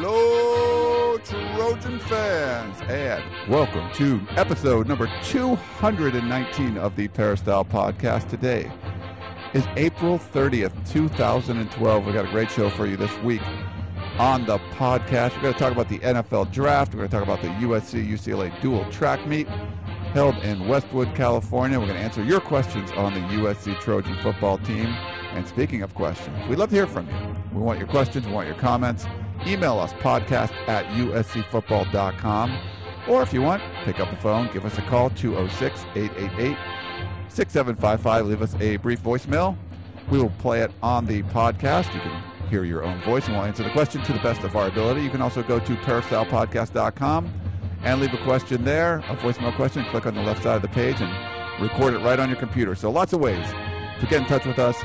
Hello, Trojan fans, and welcome to episode number 219 of the Peristyle Podcast. Today is April 30th, 2012. We got a great show for you this week on the podcast. We're going to talk about the NFL draft. We're going to talk about the USC UCLA dual track meet held in Westwood, California. We're going to answer your questions on the USC Trojan football team. And speaking of questions, we'd love to hear from you. We want your questions, we want your comments. Email us podcast at uscfootball.com. Or if you want, pick up the phone, give us a call 206 888 6755. Leave us a brief voicemail. We will play it on the podcast. You can hear your own voice and we'll answer the question to the best of our ability. You can also go to peristylepodcast.com and leave a question there, a voicemail question. Click on the left side of the page and record it right on your computer. So lots of ways to get in touch with us.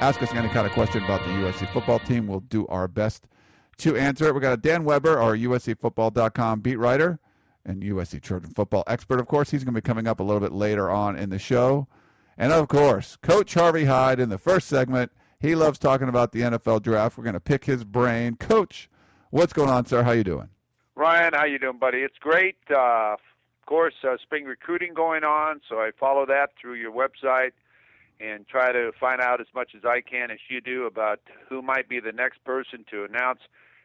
Ask us any kind of question about the USC football team. We'll do our best to answer it. We got a Dan Weber, our USCFootball.com beat writer and USC Trojan football expert, of course. He's going to be coming up a little bit later on in the show. And of course, Coach Harvey Hyde in the first segment. He loves talking about the NFL draft. We're going to pick his brain. Coach, what's going on, sir? How you doing? Ryan, how you doing, buddy? It's great. Uh, of course, uh, spring recruiting going on, so I follow that through your website and try to find out as much as I can, as you do, about who might be the next person to announce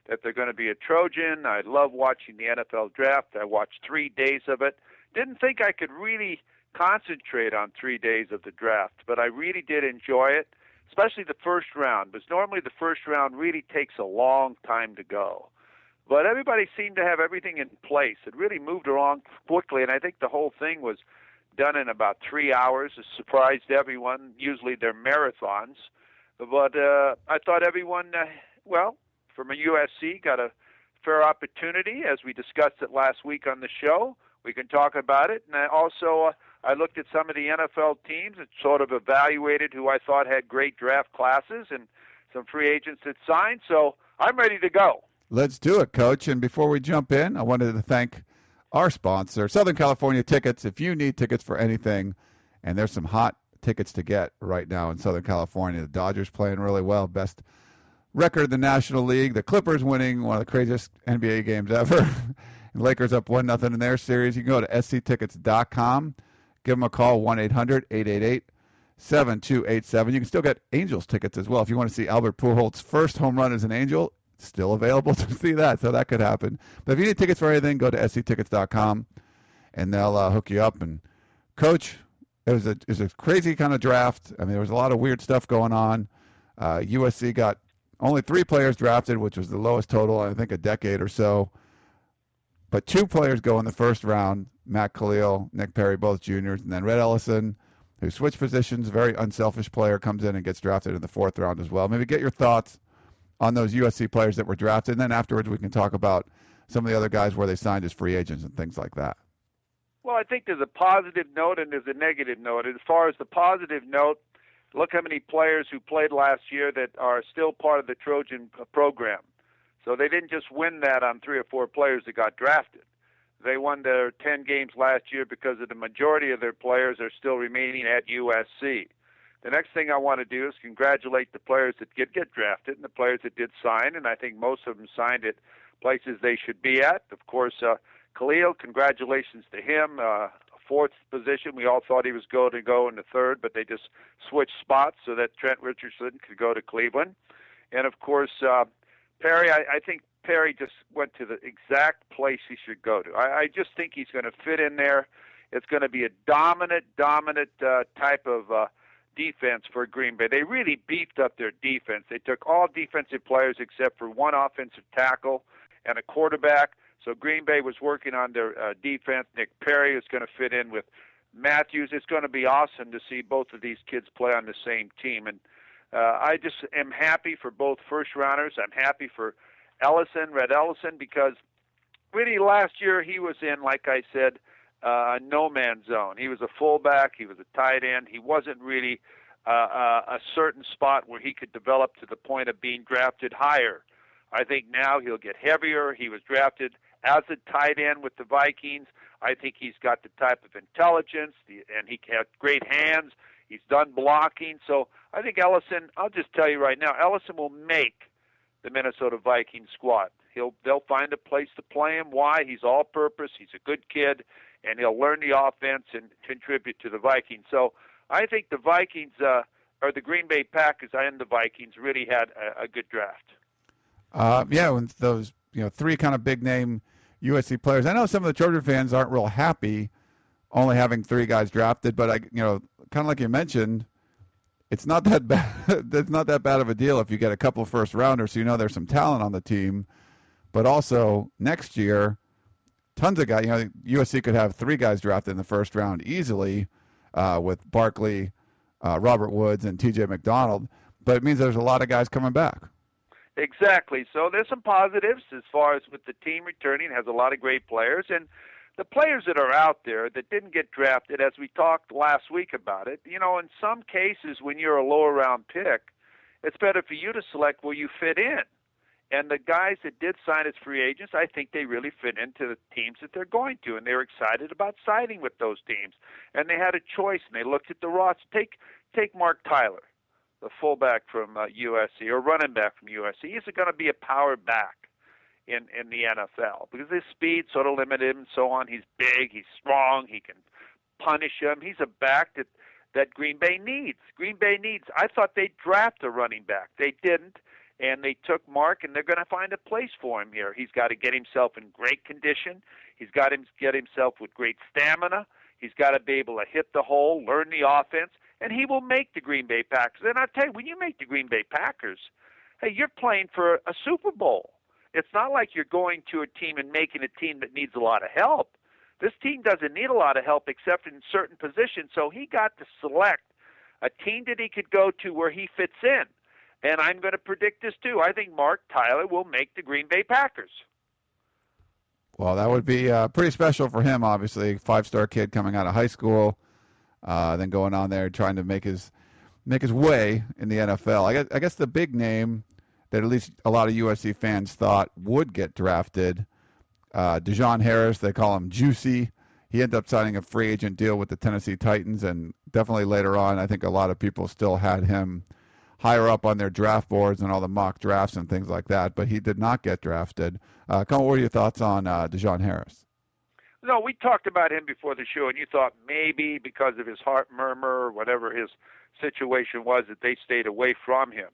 that they're going to be a Trojan. I love watching the NFL draft. I watched three days of it. Didn't think I could really concentrate on three days of the draft, but I really did enjoy it, especially the first round, because normally the first round really takes a long time to go. But everybody seemed to have everything in place. It really moved along quickly, and I think the whole thing was done in about three hours. It surprised everyone. Usually they're marathons, but uh, I thought everyone, uh, well, from a USC got a fair opportunity, as we discussed it last week on the show. We can talk about it. And I also, uh, I looked at some of the NFL teams and sort of evaluated who I thought had great draft classes and some free agents that signed. So I'm ready to go. Let's do it, Coach. And before we jump in, I wanted to thank our sponsor, Southern California Tickets. If you need tickets for anything, and there's some hot tickets to get right now in Southern California, the Dodgers playing really well, best record in the National League. The Clippers winning one of the craziest NBA games ever. Lakers up one nothing in their series. You can go to sctickets.com. Give them a call 1-800-888-7287. You can still get Angels tickets as well if you want to see Albert Pujols' first home run as an Angel. Still available to see that, so that could happen. But if you need tickets for anything, go to sctickets.com and they'll uh, hook you up. And coach, it was a it was a crazy kind of draft. I mean, there was a lot of weird stuff going on. Uh, USC got only three players drafted, which was the lowest total, I think, a decade or so. But two players go in the first round Matt Kalil, Nick Perry, both juniors, and then Rhett Ellison, who switched positions, very unselfish player, comes in and gets drafted in the fourth round as well. Maybe get your thoughts on those USC players that were drafted, and then afterwards we can talk about some of the other guys where they signed as free agents and things like that. Well, I think there's a positive note and there's a negative note. As far as the positive note, Look how many players who played last year that are still part of the Trojan program. So they didn't just win that on three or four players that got drafted. They won their 10 games last year because of the majority of their players are still remaining at USC. The next thing I want to do is congratulate the players that did get drafted and the players that did sign, and I think most of them signed at places they should be at. Of course, uh, Kalil, congratulations to him. Uh, fourth position. We all thought he was going to go in the third, but they just switched spots so that Trent Richardson could go to Cleveland. And of course, uh, Perry, I, I think Perry just went to the exact place he should go to. I, I just think he's going to fit in there. It's going to be a dominant, dominant uh, type of uh, defense for Green Bay. They really beefed up their defense. They took all defensive players except for one offensive tackle and a quarterback. So Green Bay was working on their uh, defense. Nick Perry is going to fit in with Matthews. It's going to be awesome to see both of these kids play on the same team. And Uh, I just am happy for both first rounders. I'm happy for Ellison, Rhett Ellison, because really last year he was in, like I said, uh, no man's zone. He was a fullback. He was a tight end. He wasn't really uh, uh, a certain spot where he could develop to the point of being drafted higher. I think now he'll get heavier. He was drafted as a tight end with the Vikings. I think he's got the type of intelligence, and he has great hands. He's done blocking. So I think Ellison, I'll just tell you right now, Ellison will make the Minnesota Vikings squad. He'll they'll find a place to play him. Why? He's all purpose. He's a good kid, and he'll learn the offense and contribute to the Vikings. So I think the Vikings uh, or the Green Bay Packers and the Vikings really had a, a good draft. Uh, yeah, when those you know three kind of big name USC players. I know some of the Trojan fans aren't real happy only having three guys drafted, but I you know kind of like you mentioned, it's not that bad. it's not that bad of a deal if you get a couple first rounders, so you know there's some talent on the team. But also next year, tons of guys. You know, USC could have three guys drafted in the first round easily, uh, with Barkley, uh, Robert Woods, and T.J. McDonald. But it means there's a lot of guys coming back. Exactly. So there's some positives as far as with the team returning has a lot of great players and the players that are out there that didn't get drafted as we talked last week about it, you know, in some cases when you're a lower round pick, it's better for you to select where you fit in. And the guys that did sign as free agents, I think they really fit into the teams that they're going to, and they're excited about signing with those teams. And they had a choice, and they looked at the roster. Take take Marc Tyler the fullback from uh, USC or running back from USC. He's going to be a power back in in the NFL because his speed sort of limited him and so on. He's big, he's strong, he can punish him. He's a back that that Green Bay needs. Green Bay needs. I thought they'd draft a running back. They didn't, and they took Marc, and they're going to find a place for him here. He's got to get himself in great condition. He's got to get himself with great stamina. He's got to be able to hit the hole, learn the offense, and he will make the Green Bay Packers. And I tell you, when you make the Green Bay Packers, hey, you're playing for a Super Bowl. It's not like you're going to a team and making a team that needs a lot of help. This team doesn't need a lot of help except in certain positions. So he got to select a team that he could go to where he fits in. And I'm going to predict this too. I think Marc Tyler will make the Green Bay Packers. Well, that would be uh, pretty special for him, obviously. Five star kid coming out of high school uh, then going on there trying to make his make his way in the NFL. I guess, I guess the big name that at least a lot of USC fans thought would get drafted, uh, DaJohn Harris. They call him Juicy. He ended up signing a free agent deal with the Tennessee Titans, and definitely later on, I think a lot of people still had him higher up on their draft boards and all the mock drafts and things like that. But he did not get drafted. Uh, what were your thoughts on uh, DaJohn Harris? No, we talked about him before the show, and you thought maybe because of his heart murmur or whatever his situation was that they stayed away from him.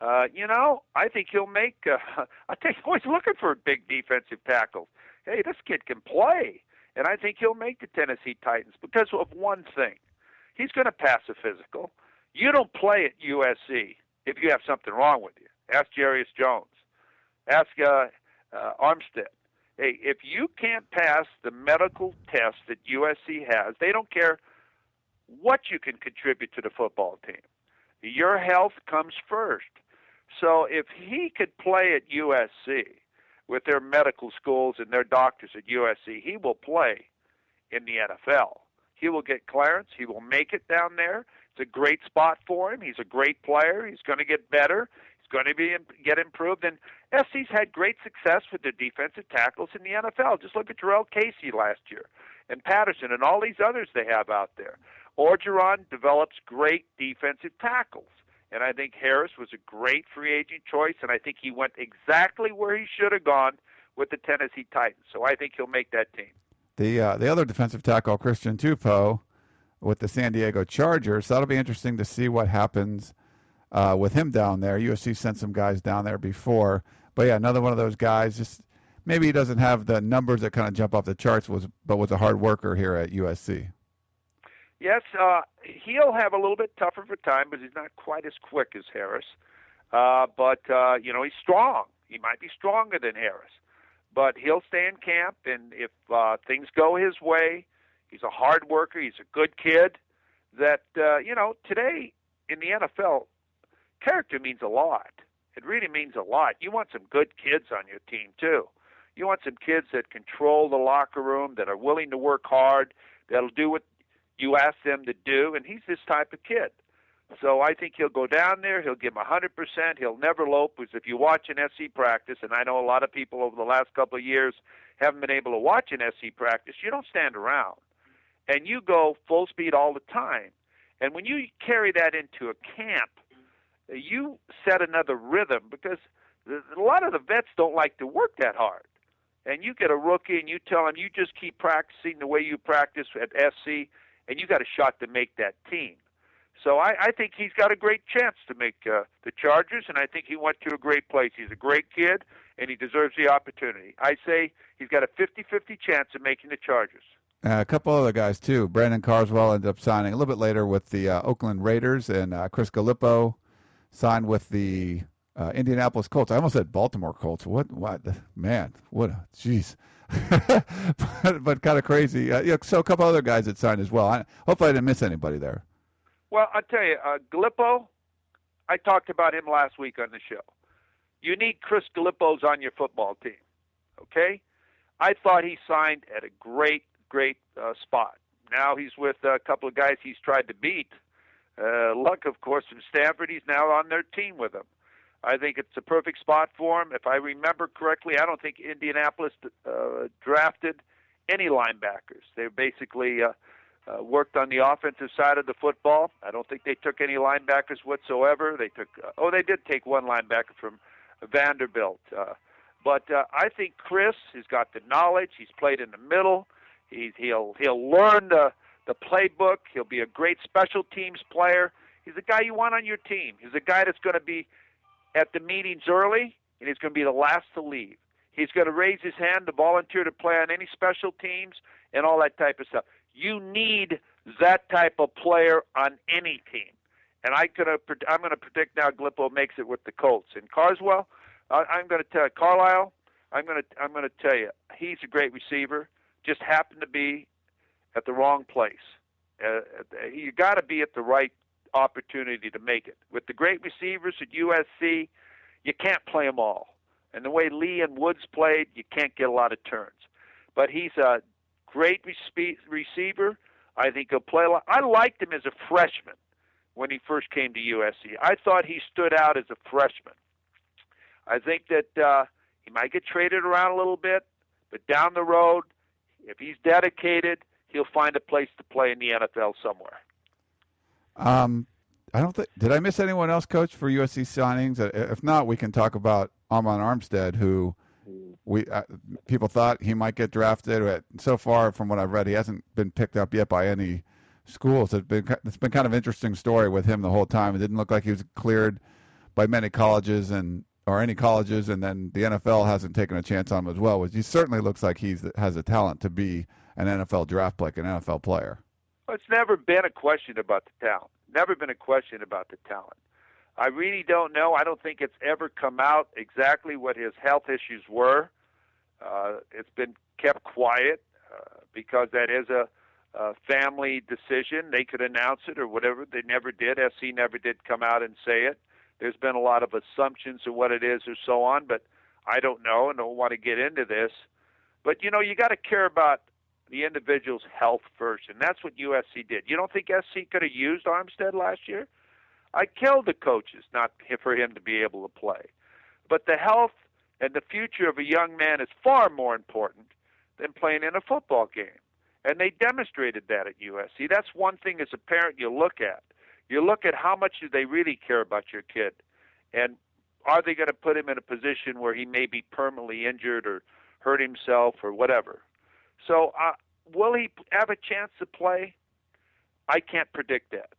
Uh, you know, I think he'll make. Uh, I think always looking for big defensive tackles. Hey, this kid can play, and I think he'll make the Tennessee Titans because of one thing. He's going to pass a physical. You don't play at USC if you have something wrong with you. Ask Jarvis Jones. Ask uh, uh, Armstead hey, if you can't pass the medical test that USC has, they don't care what you can contribute to the football team. Your health comes first. So if he could play at USC with their medical schools and their doctors at USC, he will play in the NFL. He will get clearance. He will make it down there. It's a great spot for him. He's a great player. He's going to get better He's going to be get improved. And SC's had great success with their defensive tackles in the NFL. Just look at Jurrell Casey last year, and Patterson, and all these others they have out there. Orgeron develops great defensive tackles. And I think Harris was a great free agent choice, and I think he went exactly where he should have gone with the Tennessee Titans. So I think he'll make that team. The uh, the other defensive tackle, Christian Tupou, with the San Diego Chargers. That'll be interesting to see what happens uh, with him down there. USC sent some guys down there before, but yeah, another one of those guys. Just maybe he doesn't have the numbers that kind of jump off the charts, was but was a hard worker here at USC. Yes, uh, he'll have a little bit tougher of a time, but he's not quite as quick as Harris. Uh, but uh, you know, he's strong. He might be stronger than Harris, but he'll stay in camp, and if uh, things go his way, he's a hard worker. He's a good kid. That uh, you know, today in the NFL, character means a lot. It really means a lot. You want some good kids on your team too. You want some kids that control the locker room, that are willing to work hard, that'll do what you ask them to do, and he's this type of kid. So I think he'll go down there. He'll give him 100%. He'll never lope. Because if you watch an SC practice, and I know a lot of people over the last couple of years haven't been able to watch an SC practice, you don't stand around. And you go full speed all the time. And when you carry that into a camp, you set another rhythm because a lot of the vets don't like to work that hard. And you get a rookie and you tell him you just keep practicing the way you practice at SC, and you got a shot to make that team. So I, I think he's got a great chance to make uh, the Chargers, and I think he went to a great place. He's a great kid, and he deserves the opportunity. I say he's got a 50-50 chance of making the Chargers. Uh, a couple other guys too. Brandon Carswell ended up signing a little bit later with the uh, Oakland Raiders, and uh, Chris Galippo signed with the uh, Indianapolis Colts. I almost said Baltimore Colts. What? What? Man, what? Jeez. but, but kind of crazy. Uh, yeah, so a couple other guys that signed as well. I, hopefully, I didn't miss anybody there. Well, I'll tell you, uh, I talked about him last week on the show. You need Chris Galippos on your football team, okay? I thought he signed at a great, great uh, spot. Now he's with a couple of guys he's tried to beat. Uh, Luck, of course, from Stanford. He's now on their team with them. I think it's a perfect spot for him. If I remember correctly, I don't think Indianapolis uh, drafted any linebackers. They basically uh, uh, worked on the offensive side of the football. I don't think they took any linebackers whatsoever. They took uh, oh, they did take one linebacker from Vanderbilt. Uh, but uh, I think Chris has got the knowledge. He's played in the middle. He's, he'll he'll learn the the playbook. He'll be a great special teams player. He's the guy you want on your team. He's a guy that's going to be at the meetings early, and he's going to be the last to leave. He's going to raise his hand to volunteer to play on any special teams and all that type of stuff. You need that type of player on any team. And I could I'm going to predict now Galippo makes it with the Colts. And Carswell, I'm going to tell Carlisle, I'm going to I'm going to tell you he's a great receiver. Just happened to be at the wrong place. Uh, you got to be at the right opportunity to make it. With the great receivers at USC, you can't play them all. And the way Lee and Woods played, you can't get a lot of turns. But he's a great respe- receiver. I think he'll play a lot. I liked him as a freshman when he first came to USC. I thought he stood out as a freshman. I think that uh, he might get traded around a little bit, but down the road, if he's dedicated, he'll find a place to play in the NFL somewhere. Um, I don't think. Did I miss anyone else, Coach, for USC signings? Uh, if not, we can talk about Armond Armstead, who we uh, people thought he might get drafted. So far, from what I've read, he hasn't been picked up yet by any schools. It's been it's been kind of interesting story with him the whole time. It didn't look like he was cleared by many colleges and or any colleges, and then the NFL hasn't taken a chance on him as well. Which he certainly looks like he has a talent to be an NFL draft pick, an NFL player. Well, it's never been a question about the talent. Never been a question about the talent. I really don't know. I don't think it's ever come out exactly what his health issues were. Uh, it's been kept quiet uh, because that is a, a family decision. They could announce it or whatever. They never did. SC never did come out and say it. There's been a lot of assumptions of what it is or so on, but I don't know and don't want to get into this. But you know, you got to care about the individual's health first, and that's what USC did. You don't think SC could have used Armstead last year? I killed the coaches not for him to be able to play. But the health and the future of a young man is far more important than playing in a football game. And they demonstrated that at USC. That's one thing as a parent you look at. You look at how much do they really care about your kid, and are they going to put him in a position where he may be permanently injured or hurt himself or whatever. So, uh, will he have a chance to play? I can't predict that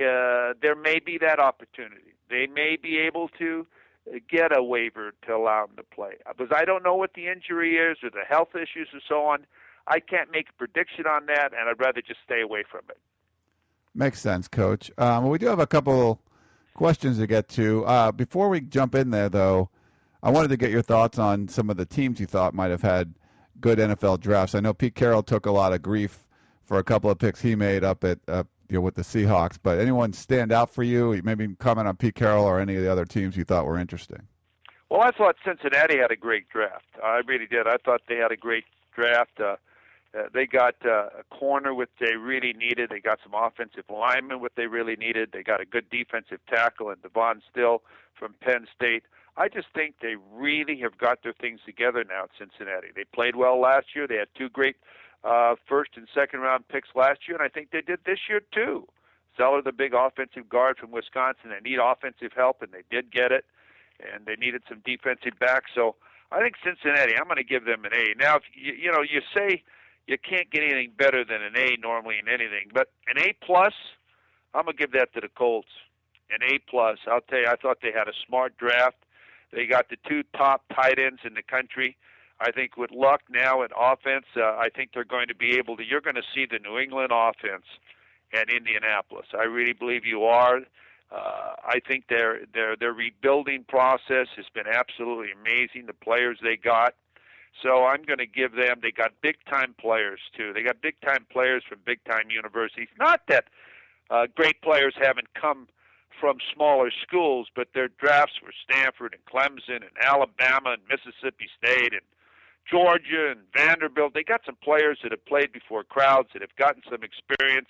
uh, there may be that opportunity. They may be able to get a waiver to allow him to play. Because I don't know what the injury is or the health issues and so on. I can't make a prediction on that, and I'd rather just stay away from it. Makes sense, Coach. Um, we do have a couple questions to get to. Uh, before we jump in there, though, I wanted to get your thoughts on some of the teams you thought might have had good NFL drafts. I know Pete Carroll took a lot of grief for a couple of picks he made up at uh, you know, with the Seahawks. But anyone stand out for you? Maybe comment on Pete Carroll or any of the other teams you thought were interesting. Well, I thought Cincinnati had a great draft. I really did. I thought they had a great draft. Uh, uh, they got uh, a corner what they really needed. They got some offensive linemen what they really needed. They got a good defensive tackle in Devon Still from Penn State. I just think they really have got their things together now at Cincinnati. They played well last year. They had two great uh, first and second round picks last year, and I think they did this year too. Zeitler, the big offensive guard from Wisconsin, they need offensive help, and they did get it. And they needed some defensive backs. So I think Cincinnati. I'm going to give them an A. Now, if you, you know, you say you can't get anything better than an A normally in anything, but an A plus, I'm gonna give that to the Colts. An A plus. I'll tell you, I thought they had a smart draft. They got the two top tight ends in the country. I think with luck now in offense, uh, I think they're going to be able to. You're going to see the New England offense at Indianapolis. I really believe you are. Uh, I think their their their rebuilding process has been absolutely amazing. The players they got. So I'm going to give them. They got big time players too. They got big time players from big time universities. Not that uh, great players haven't come from smaller schools, but their drafts were Stanford and Clemson and Alabama and Mississippi State and Georgia and Vanderbilt. They got some players that have played before crowds that have gotten some experience,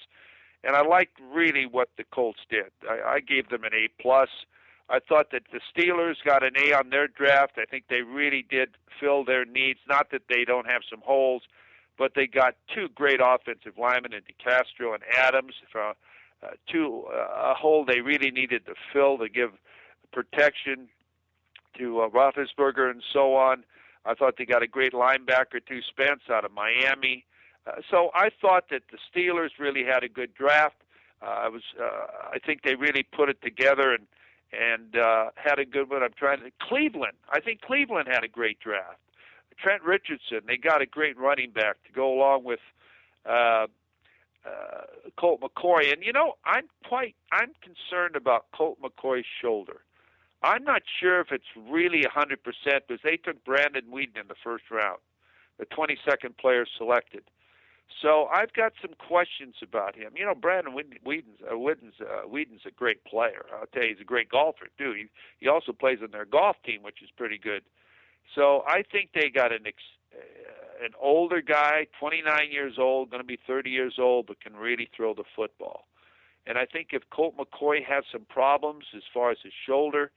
and I liked really what the Colts did. I, I gave them an A plus. I thought that the Steelers got an A on their draft. I think they really did fill their needs. Not that they don't have some holes, but they got two great offensive linemen in DeCastro and Adams for uh, two uh, a hole they really needed to fill to give protection to uh, Roethlisberger and so on. I thought they got a great linebacker too, Spence out of Miami. Uh, so I thought that the Steelers really had a good draft. Uh, I was, uh, I think they really put it together and and uh, had a good one. I'm trying to Cleveland. I think Cleveland had a great draft. Trent Richardson. They got a great running back to go along with uh, uh, Colt McCoy. And you know, I'm quite I'm concerned about Colt McCoy's shoulder. I'm not sure if it's really 100% because they took Brandon Weeden in the first round, the 22nd player selected. So I've got some questions about him. You know, Brandon Weeden's uh, Weeden's, uh, Weeden's a great player. I'll tell you, he's a great golfer too. He he also plays on their golf team, which is pretty good. So I think they got an ex, uh, an older guy, 29 years old, going to be 30 years old, but can really throw the football. And I think if Colt McCoy has some problems as far as his shoulder,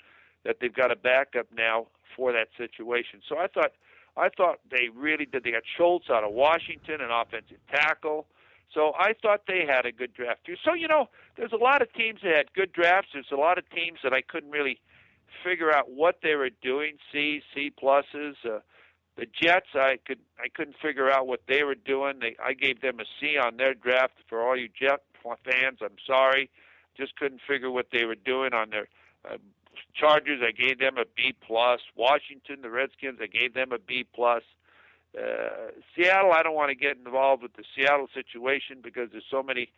that they've got a backup now for that situation. So I thought I thought they really did. They got Schultz out of Washington, an offensive tackle. So I thought they had a good draft too. So you know, there's a lot of teams that had good drafts. There's a lot of teams that I couldn't really figure out what they were doing. C, C pluses. Uh, the Jets, I could I couldn't figure out what they were doing. They I gave them a C on their draft. For all you Jet fans, I'm sorry, just couldn't figure what they were doing on their uh, Chargers, I gave them a B plus. Washington, the Redskins, I gave them a B plus. Uh, Seattle, I don't want to get involved with the Seattle situation because there's so many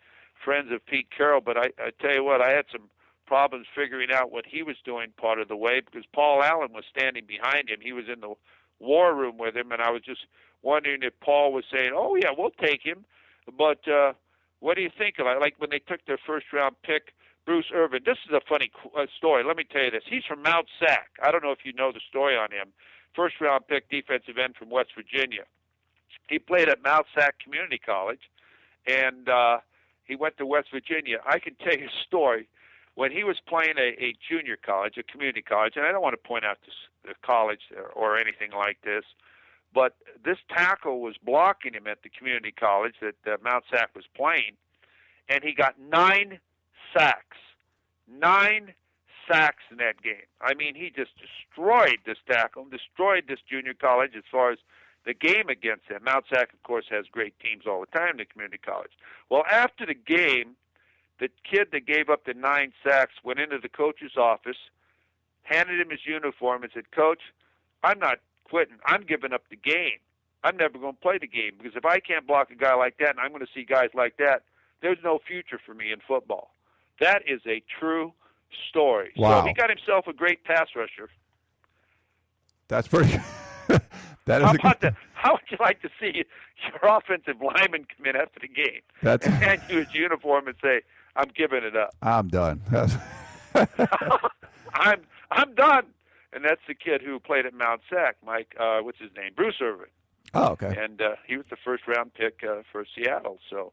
friends of Pete Carroll. But I, I tell you what, I had some problems figuring out what he was doing part of the way because Paul Allen was standing behind him. He was in the war room with him, and I was just wondering if Paul was saying, "Oh yeah, we'll take him," but uh, what do you think of it? Like when they took their first round pick Bruce Irvin. This is a funny uh, story. Let me tell you this. He's from Mount Sac. I don't know if you know the story on him. First round pick defensive end from West Virginia. He played at Mount Sac Community College, and uh, he went to West Virginia. I can tell you a story. When he was playing a, a junior college, a community college, and I don't want to point out this, the college or, or anything like this, but this tackle was blocking him at the community college that uh, Mount Sac was playing, and he got nine sacks. Nine sacks in that game. I mean, he just destroyed this tackle, destroyed this junior college as far as the game against him. Mount Sac, of course, has great teams all the time, the community college. Well, after the game, the kid that gave up the nine sacks went into the coach's office, handed him his uniform, and said, Coach, I'm not quitting. I'm giving up the game. I'm never going to play the game because if I can't block a guy like that, and I'm going to see guys like that, there's no future for me in football. That is a true story. Wow. So he got himself a great pass rusher. That's pretty. that is how about that? How would you like to see your offensive lineman come in after the game That's... and hand you his uniform and say, I'm giving it up. I'm done. I'm I'm done. And that's the kid who played at Mount Sac, Mike. Uh, what's his name? Bruce Irvin. Oh, okay. And uh, he was the first round pick uh, for Seattle. So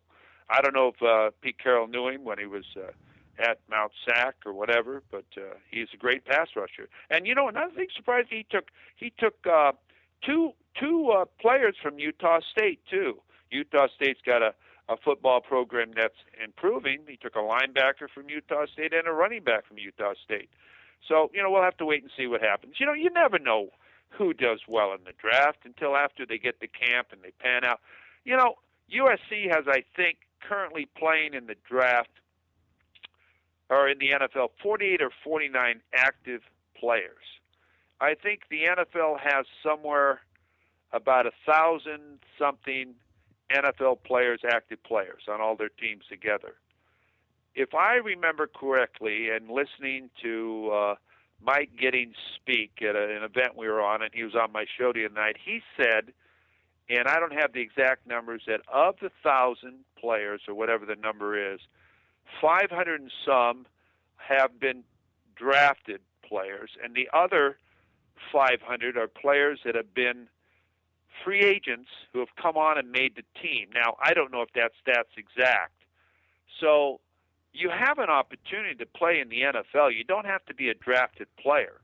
I don't know if uh, Pete Carroll knew him when he was uh, at Mount Sac or whatever, but uh, he's a great pass rusher. And you know, another thing surprising, he took he took uh, two two uh, players from Utah State too. Utah State's got a a football program that's improving. He took a linebacker from Utah State and a running back from Utah State. So, you know, we'll have to wait and see what happens. You know, you never know who does well in the draft until after they get to camp and they pan out. You know, USC has, I think, currently playing in the draft or in the NFL 48 or 49 active players. I think the NFL has somewhere about a thousand something NFL players, active players on all their teams together. If I remember correctly, and listening to uh, Mike Giddings speak at a, an event we were on, and he was on my show the other night, he said, and I don't have the exact numbers, that of the thousand players or whatever the number is, 500 and some have been drafted players, and the other 500 are players that have been free agents who have come on and made the team. Now, I don't know if that stat's exact. So you have an opportunity to play in the NFL. You don't have to be a drafted player.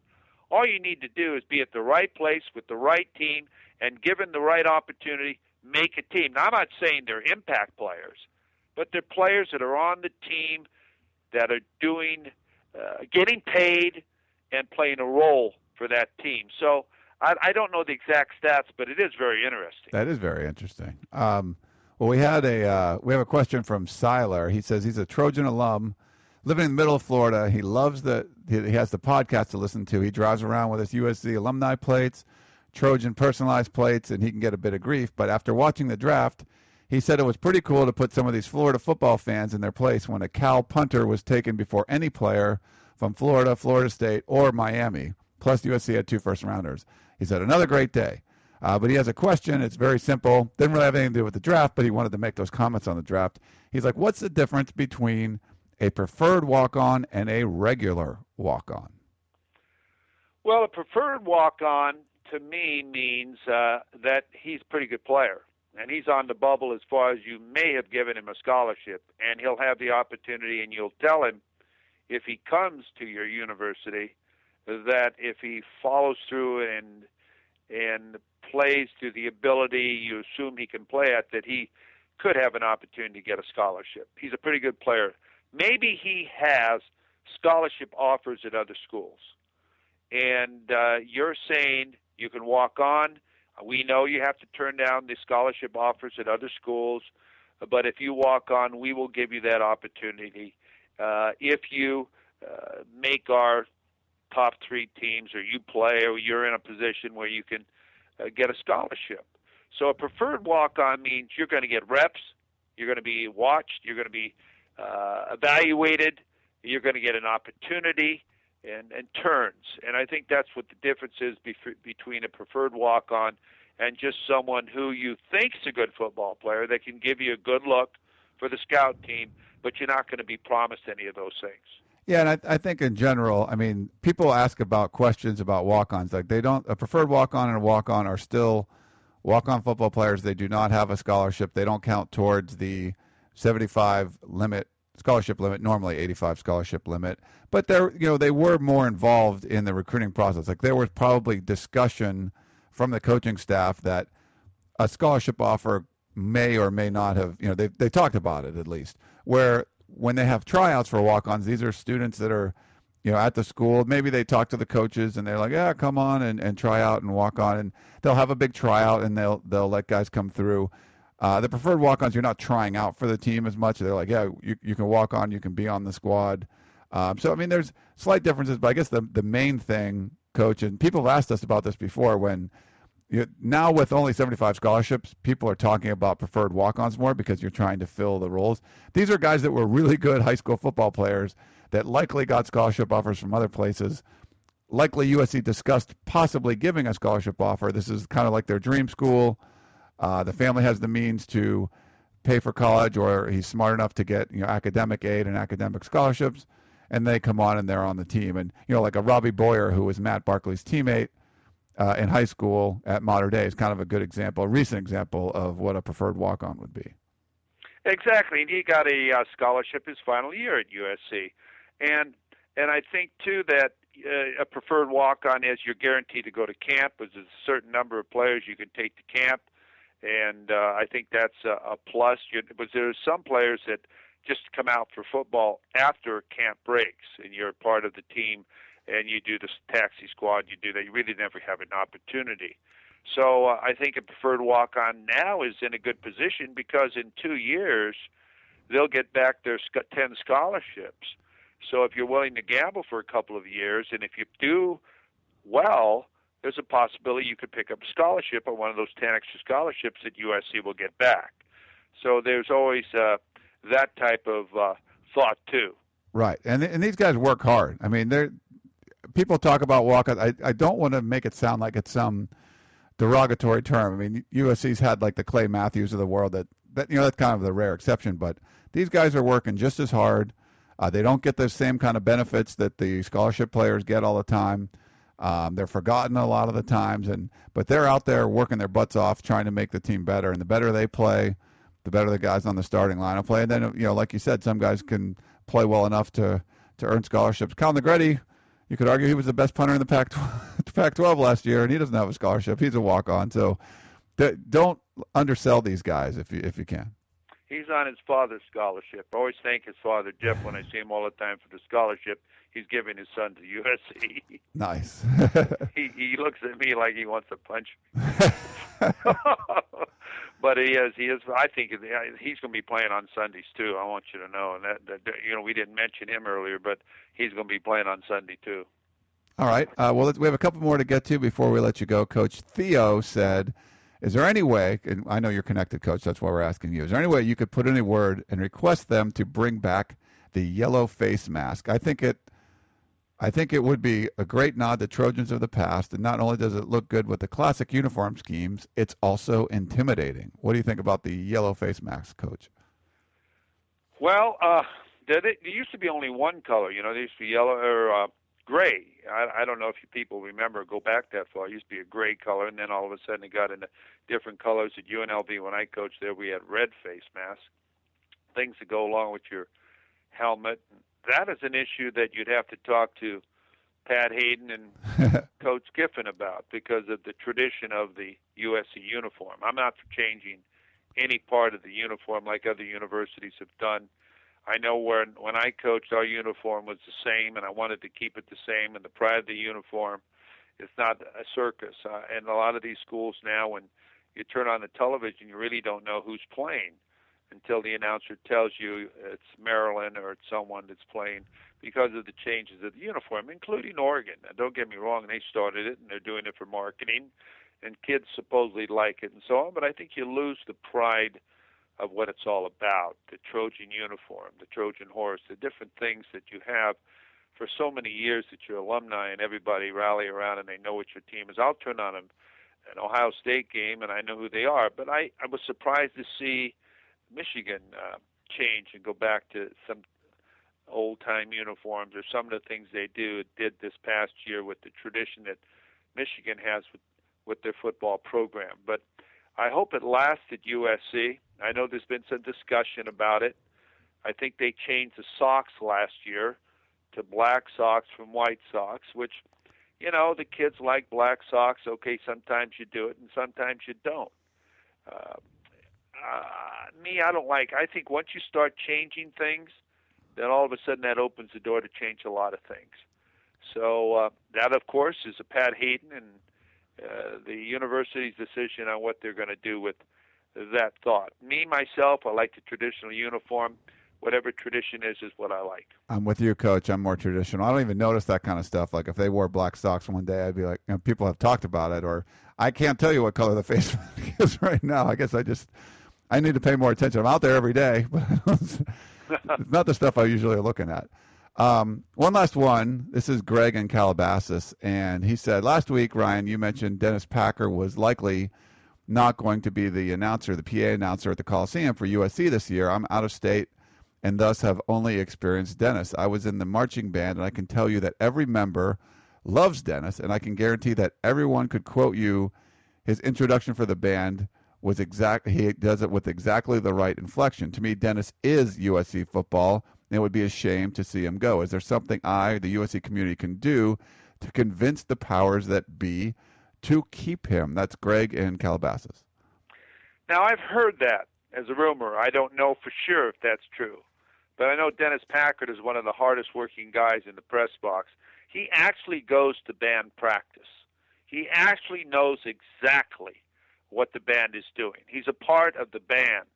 All you need to do is be at the right place with the right team and given the right opportunity, make a team. Now, I'm not saying they're impact players, but they're players that are on the team that are doing, uh, getting paid and playing a role for that team. So I, I don't know the exact stats, but it is very interesting. That is very interesting. Um, well, we had a uh, we have a question from Siler. He says he's a Trojan alum, living in the middle of Florida. He loves the he has the podcast to listen to. He drives around with his USC alumni plates, Trojan personalized plates, and he can get a bit of grief. But after watching the draft, he said it was pretty cool to put some of these Florida football fans in their place when a Cal punter was taken before any player from Florida, Florida State, or Miami. Plus, USC had two first rounders. He said, another great day. Uh, but he has a question. It's very simple. Didn't really have anything to do with the draft, but he wanted to make those comments on the draft. He's like, what's the difference between a preferred walk on and a regular walk on? Well, a preferred walk on to me means uh, that he's a pretty good player. And he's on the bubble as far as you may have given him a scholarship. And he'll have the opportunity, and you'll tell him if he comes to your university that if he follows through and and plays to the ability you assume he can play at, that he could have an opportunity to get a scholarship. He's a pretty good player. Maybe he has scholarship offers at other schools, and uh, you're saying you can walk on. We know you have to turn down the scholarship offers at other schools, but if you walk on, we will give you that opportunity. Uh, if you uh, make our top three teams or you play or you're in a position where you can uh, get a scholarship. So a preferred walk on means you're going to get reps, you're going to be watched, you're going to be uh, evaluated, you're going to get an opportunity and, and turns. And I think that's what the difference is bef- between a preferred walk on and just someone who you think's a good football player that can give you a good look for the scout team, but you're not going to be promised any of those things. Yeah, and I, I think in general, I mean, people ask about questions about walk-ons. Like they don't a preferred walk-on and a walk-on are still walk-on football players. They do not have a scholarship. They don't count towards the 75 limit scholarship limit. Normally 85 scholarship limit, but they're you know they were more involved in the recruiting process. Like there was probably discussion from the coaching staff that a scholarship offer may or may not have. You know they they talked about it at least where when they have tryouts for walk-ons, these are students that are, you know, at the school. Maybe they talk to the coaches and they're like, "Yeah, come on and, and try out and walk on." And they'll have a big tryout and they'll they'll let guys come through. Uh, the preferred walk-ons, you're not trying out for the team as much. They're like, "Yeah, you you can walk on, you can be on the squad." Um, so I mean, there's slight differences, but I guess the the main thing, coach, and people have asked us about this before when now with only 75 scholarships, people are talking about preferred walk-ons more because you're trying to fill the roles. These are guys that were really good high school football players that likely got scholarship offers from other places. Likely USC discussed possibly giving a scholarship offer. This is kind of like their dream school. Uh, the family has the means to pay for college or he's smart enough to get you know academic aid and academic scholarships, and they come on and they're on the team. And you know, like a Robbie Boyer who was Matt Barkley's teammate uh, in high school at Mater Dei is kind of a good example, a recent example of what a preferred walk-on would be. Exactly, and he got a uh, scholarship his final year at USC, and and I think too that uh, a preferred walk-on is you're guaranteed to go to camp. There's a certain number of players you can take to camp, and uh, I think that's a, a plus. You, but there's some players that just come out for football after camp breaks, and you're part of the team, and you do the taxi squad. You do that. You really never have an opportunity. So uh, I think a preferred walk-on now is in a good position because in two years they'll get back their ten scholarships so if you're willing to gamble for a couple of years, and if you do well, there's a possibility you could pick up a scholarship on one of those 10 extra scholarships that USC will get back. So there's always uh, that type of uh, thought too. Right, and and these guys work hard. I mean, they're people talk about walk. I I don't want to make it sound like it's some derogatory term. I mean, USC's had like the Clay Matthews of the world. That that you know that's kind of the rare exception. But these guys are working just as hard. Uh, they don't get the same kind of benefits that the scholarship players get all the time. Um, they're forgotten a lot of the times, and but they're out there working their butts off trying to make the team better. And the better they play, the better the guys on the starting line will play. And then you know, like you said, some guys can play well enough to to earn scholarships. Kyle Negrete, you could argue he was the best punter in the Pac Pac-12 last year, and he doesn't have a scholarship. He's a walk-on. So don't undersell these guys if you if you can he's on his father's scholarship. I always thank his father Jeff when I see him all the time for the scholarship he's giving his son to USC. Nice. he he looks at me like he wants to punch me. But he is he is. I think he's going to be playing on Sundays too. I want you to know, and that, that you know we didn't mention him earlier, but he's going to be playing on Sunday too. All right. Uh, well, we have a couple more to get to before we let you go. Coach Theo said is there any way, and I know you're connected, Coach, that's why we're asking you, is there any way you could put in a word and request them to bring back the yellow face mask? I think it I think it would be a great nod to Trojans of the past, and not only does it look good with the classic uniform schemes, it's also intimidating. What do you think about the yellow face mask, Coach? Well, uh, there, there used to be only one color. You know, there used to be yellow or uh, gray. I, I don't know if you people remember, go back that far. It used to be a gray color, and then all of a sudden it got into different colors. At UNLV, when I coached there, we had red face masks, things that go along with your helmet. That is an issue that you'd have to talk to Pat Haden and Coach Kiffin about because of the tradition of the USC uniform. I'm not for changing any part of the uniform like other universities have done I know when when I coached, our uniform was the same, and I wanted to keep it the same. And the pride of the uniform is not a circus. Uh, and a lot of these schools now, when you turn on the television, you really don't know who's playing until the announcer tells you it's Maryland or it's someone that's playing because of the changes of the uniform, including Oregon. Now, don't get me wrong; they started it and they're doing it for marketing, and kids supposedly like it and so on. But I think you lose the pride of what it's all about the Trojan uniform, the Trojan horse, the different things that you have for so many years that your alumni and everybody rally around and they know what your team is. I'll turn on an, an Ohio State game and I know who they are, but I, I was surprised to see Michigan uh, change and go back to some old time uniforms or some of the things they do did this past year with the tradition that Michigan has with, with their football program. But I hope it lasts at USC. I know there's been some discussion about it. I think they changed the socks last year to black socks from white socks, which, you know, the kids like black socks. Okay, sometimes you do it and sometimes you don't. Uh, uh, me, I don't like. I think once you start changing things, then all of a sudden that opens the door to change a lot of things. So uh, that, of course, is a Pat Haden and uh, the university's decision on what they're going to do with that thought. Me myself, I like the traditional uniform. Whatever tradition is, is what I like. I'm with you, Coach. I'm more traditional. I don't even notice that kind of stuff. Like if they wore black socks one day, I'd be like, you know, people have talked about it, or I can't tell you what color the face is right now. I guess I just I need to pay more attention. I'm out there every day, but it's not the stuff I usually are looking at. Um, one last one. This is Greg in Calabasas, and he said last week, Ryan, you mentioned Dennis Packer was likely not going to be the announcer, the PA announcer at the Coliseum for USC this year. I'm out of state and thus have only experienced Dennis. I was in the marching band, and I can tell you that every member loves Dennis, and I can guarantee that everyone could quote you his introduction for the band was exact. He does it with exactly the right inflection. To me, Dennis is USC football. It would be a shame to see him go. Is there something I, the USC community, can do to convince the powers that be to keep him? That's Greg in Calabasas. Now I've heard that as a rumor. I don't know for sure if that's true, but I know Dennis Packer is one of the hardest working guys in the press box. He actually goes to band practice. He actually knows exactly what the band is doing. He's a part of the band.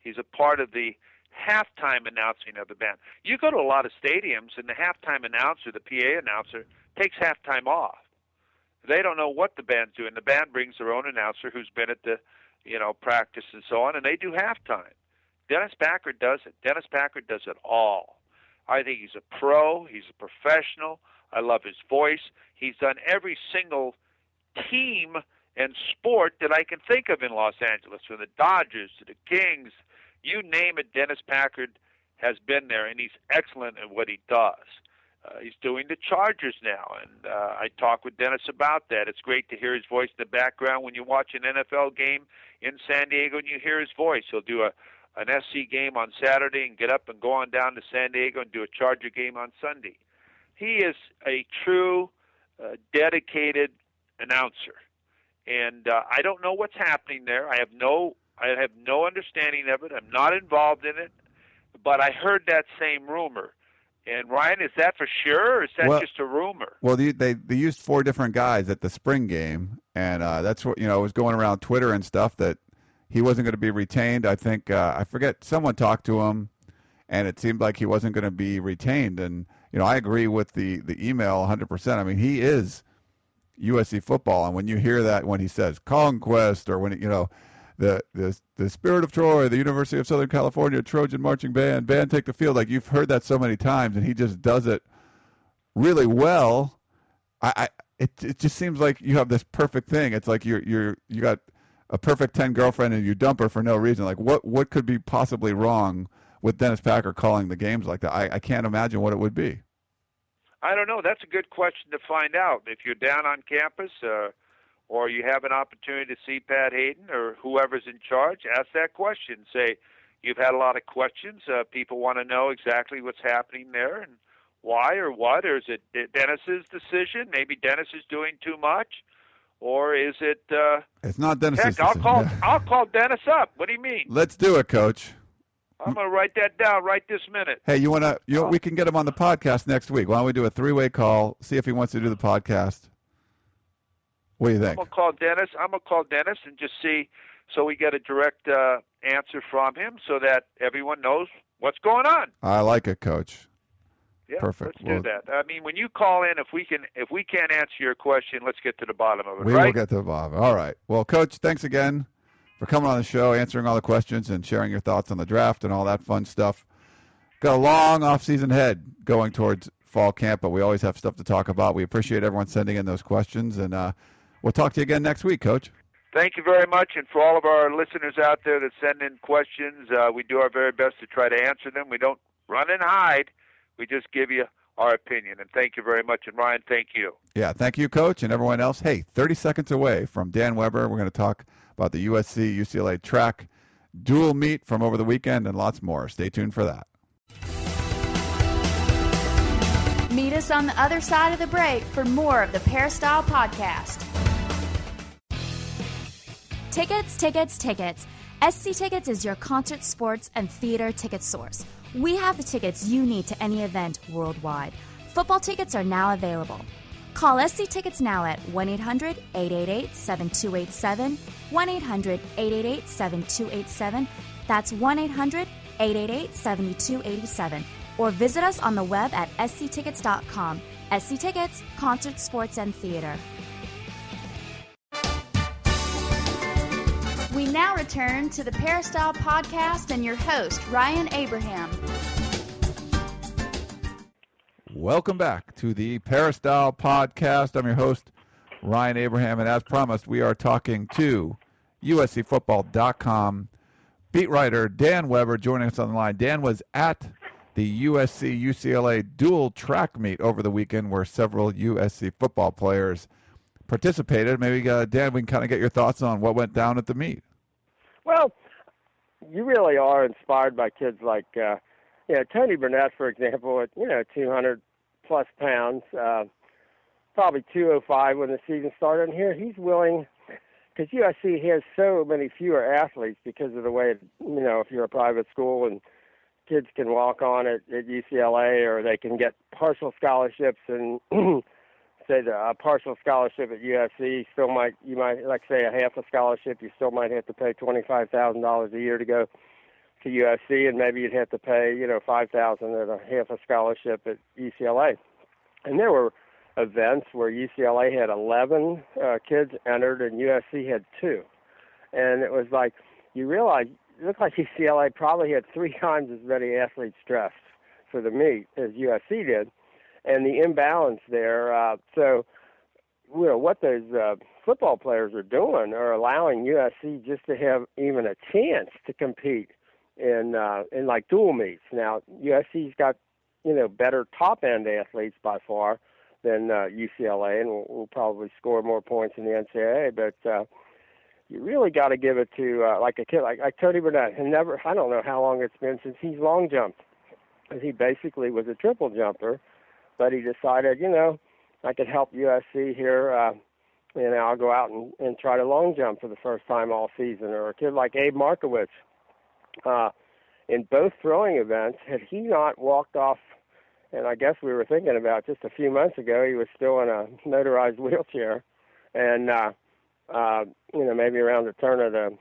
He's a part of the halftime announcing of the band. You go to a lot of stadiums, and the halftime announcer, the PA announcer, takes halftime off. They don't know what the band's doing. The band brings their own announcer who's been at the, you know, practice and so on, and they do halftime. Dennis Packer does it. Dennis Packer does it all. I think he's a pro. He's a professional. I love his voice. He's done every single team and sport that I can think of in Los Angeles, from the Dodgers to the Kings, you name it. Dennis Packer has been there, and he's excellent at what he does. Uh, he's doing the Chargers now, and uh, I talk with Dennis about that. It's great to hear his voice in the background when you watch an NFL game in San Diego and you hear his voice. He'll do a an SC game on Saturday and get up and go on down to San Diego and do a Charger game on Sunday. He is a true, uh, dedicated announcer and uh, I don't know what's happening there. I have no I have no understanding of it. I'm not involved in it, but I heard that same rumor. And Ryan, is that for sure, or is that well, just a rumor? Well, they, they they used four different guys at the spring game, and uh, that's what you know was going around Twitter and stuff that he wasn't going to be retained. I think uh, I forget someone talked to him, and it seemed like he wasn't going to be retained. And you know, I agree with the the email 100. percent I mean, he is USC football. And when you hear that, when he says conquest, or when you know the the the spirit of Troy, the University of Southern California Trojan marching band, band take the field, like you've heard that so many times, and he just does it really well. I, I it it just seems like you have this perfect thing. It's like you're you're you got a perfect ten girlfriend and you dump her for no reason. Like what what could be possibly wrong with Dennis Packer calling the games like that? I, I can't imagine what it would be. I don't know. That's a good question to find out. If you're down on campus, uh, or you have an opportunity to see Pat Haden or whoever's in charge, ask that question. Say, you've had a lot of questions. Uh, people want to know exactly what's happening there and why or what. Or is it Dennis's decision? Maybe Dennis is doing too much, or is it? Uh, it's not Dennis's. Heck, I'll call. I'll call Dennis up. What do you mean? Let's do it, Coach. I'm going to write that down right this minute. Hey, you want to? You know, we can get him on the podcast next week. Why don't we do a three-way call? See if he wants to do the podcast. What do you think? I'm gonna call Dennis. I'm gonna call Dennis and just see, so we get a direct uh, answer from him, so that everyone knows what's going on. I like it, Coach. Yeah, Perfect. Let's well, do that. I mean, when you call in, if we can, if we can't answer your question, let's get to the bottom of it. We right? will get to the bottom. All right. Well, Coach, thanks again for coming on the show, answering all the questions, and sharing your thoughts on the draft and all that fun stuff. Got a long off-season head going towards fall camp, but we always have stuff to talk about. We appreciate everyone sending in those questions, and uh, we'll talk to you again next week, Coach. Thank you very much, and for all of our listeners out there that send in questions, uh, we do our very best to try to answer them. We don't run and hide; we just give you our opinion. And thank you very much. And Ryan, thank you. Yeah, thank you, Coach, and everyone else. Hey, 30 seconds away from Dan Weber, we're going to talk about the USC UCLA track dual meet from over the weekend and lots more. Stay tuned for that. Meet us on the other side of the break for more of the Peristyle Podcast. Tickets, tickets, tickets. SC Tickets is your concert, sports, and theater ticket source. We have the tickets you need to any event worldwide. Football tickets are now available. Call SC Tickets now at 1 800 888 7287. 1 800 888 7287. That's 1 800 888 7287. Or visit us on the web at sctickets.com. SC Tickets, concerts, sports, and theater. We now return to the Peristyle Podcast and your host, Ryan Abraham. Welcome back to the Peristyle Podcast. I'm your host, Ryan Abraham, and as promised, we are talking to USCFootball.com. Beat writer Dan Weber joining us on the line. Dan was at the USC UCLA dual track meet over the weekend where several USC football players participated. Maybe, uh, Dan, we can kind of get your thoughts on what went down at the meet. Well, you really are inspired by kids like, uh, you know, Tony Burnett, for example, at, you know, 200 plus pounds, uh, probably 205 when the season started. And here he's willing, because USC has so many fewer athletes because of the way, you know, if you're a private school and kids can walk on at, at UCLA or they can get partial scholarships and say the, a partial scholarship at USC still might you might like say a half a scholarship you still might have to pay twenty five thousand dollars a year to go to USC and maybe you'd have to pay you know five thousand at a half a scholarship at UCLA and there were events where UCLA had eleven uh, kids entered and USC had two and it was like you realize it looked like UCLA probably had three times as many athletes dressed for the meet as USC did, and the imbalance there. Uh, so, you know what those uh, football players are doing are allowing USC just to have even a chance to compete in uh, in like dual meets. Now USC's got you know better top end athletes by far than uh, UCLA, and will will probably score more points in the NCAA, but. Uh, you really got to give it to uh, like a kid like, like Tony Burnett. And never, I don't know how long it's been since he's long jumped. Because he basically was a triple jumper, but he decided, you know, I could help USC here. Uh, you know, I'll go out and, and try to long jump for the first time all season. Or a kid like Abe Markowitz. Uh, in both throwing events, had he not walked off, and I guess we were thinking about just a few months ago, he was still in a motorized wheelchair, and uh, uh, you know, maybe around the turn of the,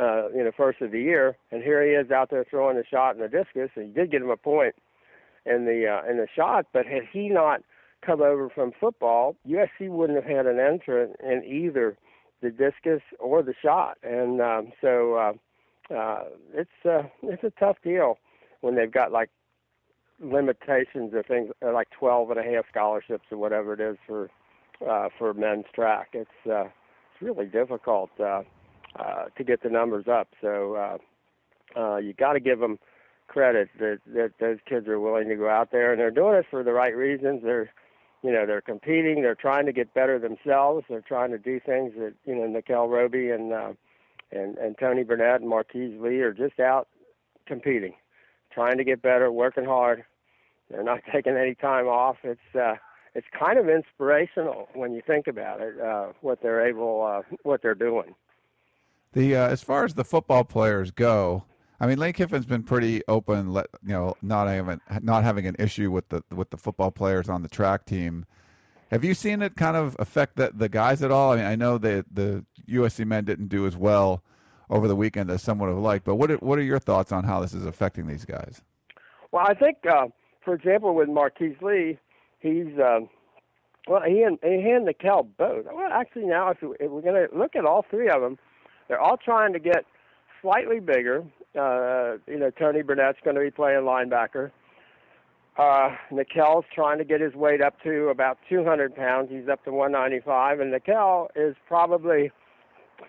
uh, you know, first of the year, and here he is out there throwing the shot and the discus, and he did get him a point in the uh, in the shot. But had he not come over from football, USC wouldn't have had an entrant in either the discus or the shot, and um, so uh, uh, it's uh, it's a tough deal when they've got like limitations or things uh, like twelve and a half scholarships or whatever it is for uh, for men's track. It's uh, it's really difficult uh, uh, to get the numbers up. So uh, uh, you got to give them credit that, that those kids are willing to go out there and they're doing it for the right reasons. They're you know they're competing. They're trying to get better themselves. They're trying to do things that you know Nickell Robey and uh, and and Tony Burnett and Marquise Lee are just out competing, trying to get better, working hard. They're not taking any time off. It's uh, it's kind of inspirational when you think about it, uh, what they're able, uh, what they're doing. The uh, as far as the football players go, I mean, Lane Kiffin's been pretty open, let, you know, not having not having an issue with the with the football players on the track team. Have you seen it kind of affect the, the guys at all? I mean, I know that the USC men didn't do as well over the weekend as some would have liked, but what are, what are your thoughts on how this is affecting these guys? Well, I think, uh, for example, with Marquise Lee, he's uh, well, he and he and Nickell both. Well, actually, now if, if we're going to look at all three of them, they're all trying to get slightly bigger. Uh, you know, Tony Burnett's going to be playing linebacker. Uh, Nickell's trying to get his weight up to about 200 pounds. He's up to 195, and Nickell is probably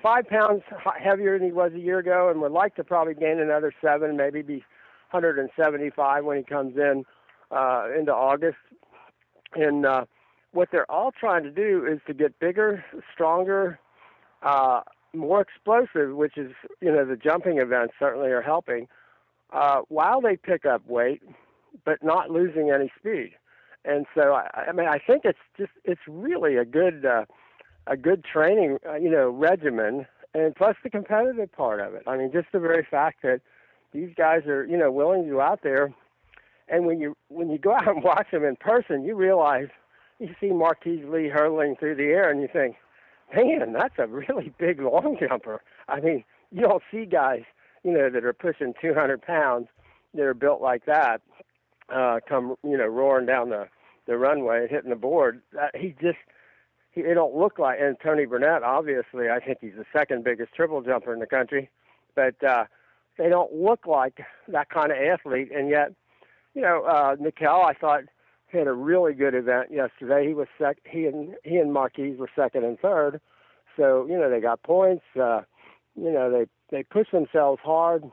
five pounds heavier than he was a year ago, and would like to probably gain another seven, maybe be 175 when he comes in uh, into August. And uh, what they're all trying to do is to get bigger, stronger, uh, more explosive, which is, you know, the jumping events certainly are helping, uh, while they pick up weight, but not losing any speed. And so, I, I mean, I think it's just, it's really a good, uh, a good training, uh, you know, regimen, and plus the competitive part of it. I mean, just the very fact that these guys are, you know, willing to go out there and when you when you go out and watch them in person, you realize you see Marquise Lee hurling through the air, and you think, man, that's a really big long jumper. I mean, you don't see guys, you know, that are pushing 200 pounds that are built like that uh, come, you know, roaring down the the runway, and hitting the board. Uh, he just he it don't look like. And Tony Burnett, obviously, I think he's the second biggest triple jumper in the country, but uh, they don't look like that kind of athlete, and yet you know, uh, Nickell, I thought had a really good event yesterday. He was sec. He and he and Marquise were second and third. So you know they got points. Uh, you know, they they push themselves hard,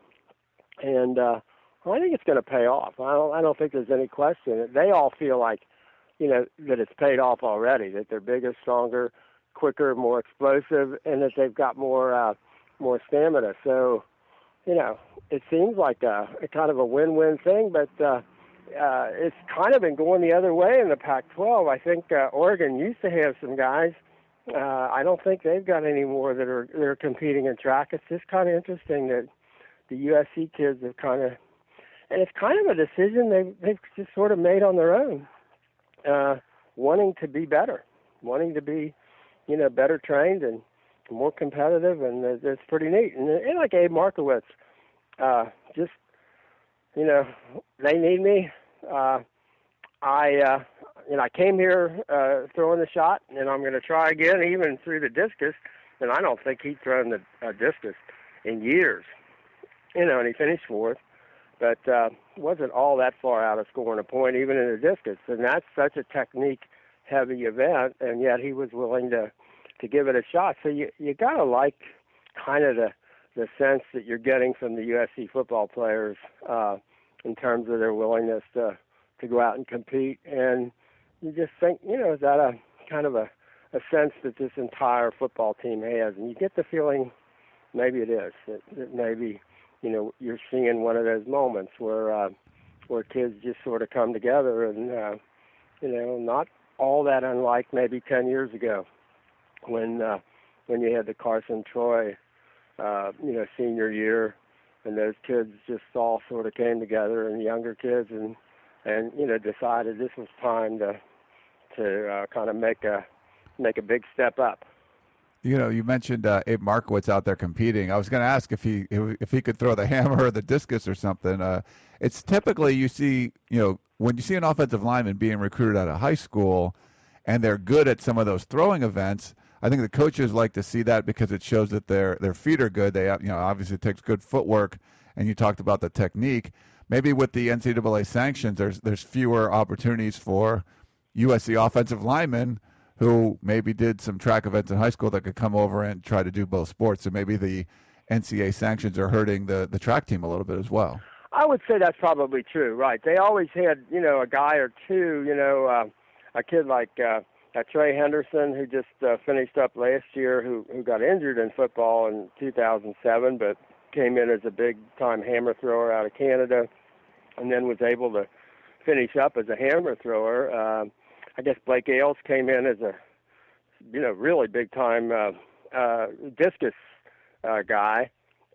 and uh, I think it's going to pay off. I don't I don't think there's any question. They all feel like, you know, that it's paid off already. That they're bigger, stronger, quicker, more explosive, and that they've got more uh, more stamina. So, you know, it seems like a, a kind of a win-win thing, but. Uh, uh, it's kind of been going the other way in the Pac-12. I think uh, Oregon used to have some guys uh, I don't think they've got any more that are that are competing in track. It's just kind of interesting that the USC kids have kind of, and it's kind of a decision they've they've just sort of made on their own, uh, wanting to be better, wanting to be, you know, better trained and more competitive, and it's pretty neat. And, and like Abe Markowitz, uh, just, you know, they need me. Uh, I uh, you know I came here uh, throwing the shot, and I'm going to try again, even through the discus. And I don't think he'd thrown the uh, discus in years, you know. And he finished fourth, but uh, wasn't all that far out of scoring a point, even in the discus. And that's such a technique-heavy event, and yet he was willing to to give it a shot. So you you got to like kind of the the sense that you're getting from the USC football players uh, in terms of their willingness to to go out and compete. And you just think, you know, is that a kind of a, a sense that this entire football team has? And you get the feeling maybe it is that, that maybe you know you're seeing one of those moments where uh, where kids just sort of come together and uh, you know not all that unlike maybe 10 years ago when uh, when you had the Carson Troy uh, you know senior year and those kids just all sort of came together and younger kids and and you know decided this was time to to uh, kind of make a make a big step up. You know, you mentioned uh, Abe Markowitz out there competing. I was going to ask if he if he could throw the hammer or the discus or something. Uh, it's typically you see, you know, when you see an offensive lineman being recruited out of high school, and they're good at some of those throwing events. I think the coaches like to see that because it shows that their their feet are good. They you know obviously it takes good footwork, and you talked about the technique maybe with the NCAA sanctions, there's there's fewer opportunities for USC offensive linemen who maybe did some track events in high school that could come over and try to do both sports. So maybe the NCAA sanctions are hurting the the track team a little bit as well. I would say that's probably true. Right? They always had you know a guy or two. You know, uh, a kid like. Uh, uh, Trey Henderson, who just uh, finished up last year, who who got injured in football in 2007, but came in as a big time hammer thrower out of Canada and then was able to finish up as a hammer thrower. Uh, I guess Blake Ayles came in as a you know really big time uh, uh, discus uh, guy.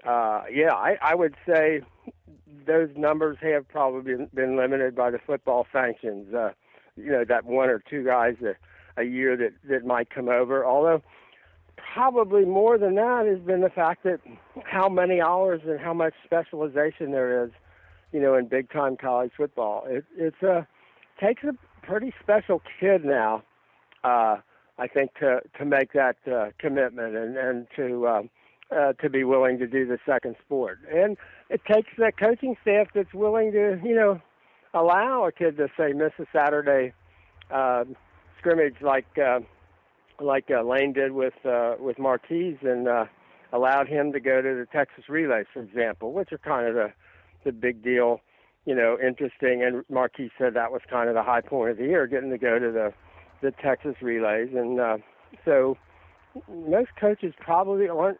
Uh, yeah, I, I would say those numbers have probably been, been limited by the football sanctions. Uh, you know that one or two guys a, a year that that might come over. Although probably more than that has been the fact that how many hours and how much specialization there is you know, in big time college football. It it's a takes a pretty special kid now, uh, I think, to to make that uh, commitment and and to um, uh, to be willing to do the second sport. And it takes that coaching staff that's willing to, you know, allow a kid to say miss a Saturday uh, scrimmage like uh, like uh, Lane did with uh, with Marquise and uh, allowed him to go to the Texas Relays, for example, which are kind of the a big deal, you know, interesting. And Marquis said that was kind of the high point of the year, getting to go to the the Texas relays. And uh, so most coaches probably aren't,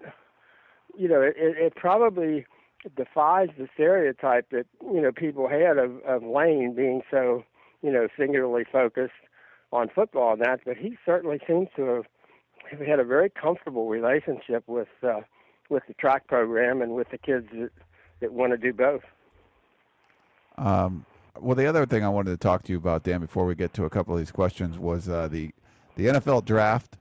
you know, it, it probably defies the stereotype that you know people had of, of Lane being so, you know, singularly focused on football and that. But he certainly seems to have had a very comfortable relationship with uh, with the track program and with the kids that, that want to do both. Um, well, the other thing I wanted to talk to you about, Dan, before we get to a couple of these questions, was uh, the the NFL draft.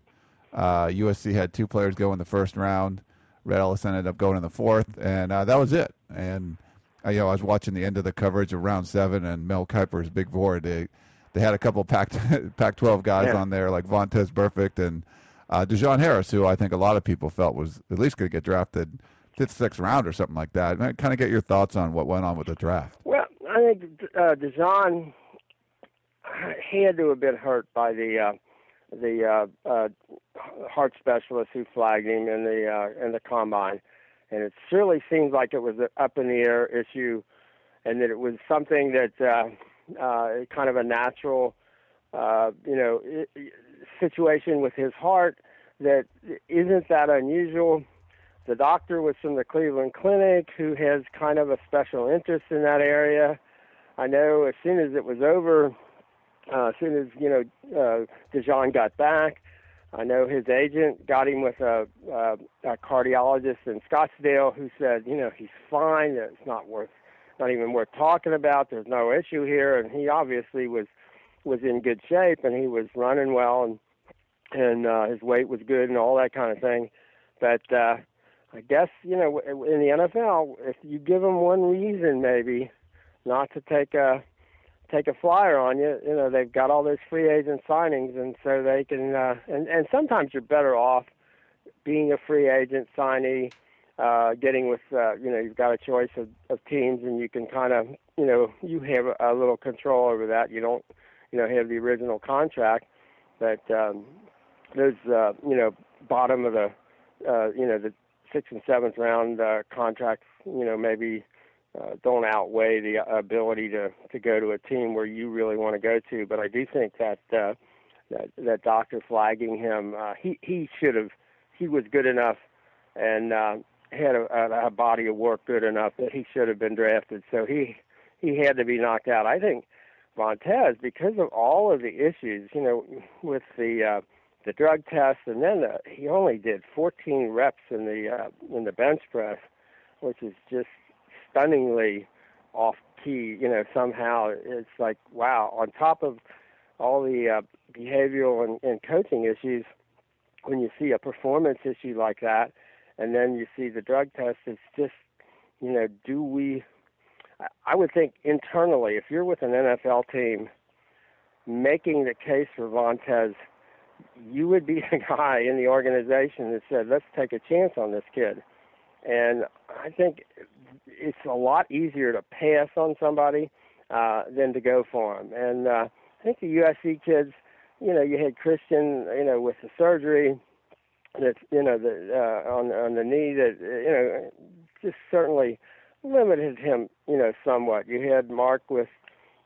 Uh, USC had two players go in the first round. Rhett Ellison ended up going in the fourth, and uh, that was it. And uh, you know, I was watching the end of the coverage of round seven, and Mel Kiper's big board. They they had a couple Pac Pac-12 guys yeah. on there, like Vontaze Burfict and uh, DaJohn Harris, who I think a lot of people felt was at least going to get drafted fifth, sixth round or something like that. And kind of get your thoughts on what went on with the draft. Well, I think uh, DaJohn had to have been hurt by the uh, the uh, uh, heart specialist who flagged him in the uh, in the combine. and it surely seems like it was an up in the air issue, and that it was something that uh, uh, kind of a natural, uh, you know, situation with his heart that isn't that unusual. The doctor was from the Cleveland Clinic who has kind of a special interest in that area. I know as soon as it was over, uh, as soon as you know uh, DaJohn got back, I know his agent got him with a, a, a cardiologist in Scottsdale who said, you know, he's fine. It's not worth, not even worth talking about. There's no issue here, and he obviously was was in good shape and he was running well and and uh, his weight was good and all that kind of thing. But uh, I guess you know in the NFL, if you give them one reason maybe not to take a take a flyer on you, you know they've got all those free agent signings, and so they can. Uh, and and sometimes you're better off being a free agent signee, uh, getting with uh, you know you've got a choice of, of teams, and you can kind of you know you have a, little control over that. You don't you know have the original contract, but um, those uh, you know bottom of the uh, you know the sixth and seventh round uh, contracts you know maybe uh, don't outweigh the ability to to go to a team where you really want to go to. But I do think that uh, that that doctor flagging him, uh, he he should have he was good enough and uh, had a, a body of work good enough that he should have been drafted. So he he had to be knocked out. I think Vontaze, because of all of the issues, you know, with the uh, the drug test, and then the, he only did 14 reps in the uh, in the bench press, which is just stunningly off key. You know, somehow it's like wow. On top of all the uh, behavioral and, and coaching issues, when you see a performance issue like that, and then you see the drug test, it's just you know, do we? I would think internally, if you're with an NFL team, making the case for Vontaze you would be a guy in the organization that said, let's take a chance on this kid. And I think it's a lot easier to pass on somebody uh, than to go for him. And uh, I think the USC kids, you know, you had Christian, you know, with the surgery that, you know, the, uh, on on the knee that, you know, just certainly limited him, you know, somewhat. You had Marc with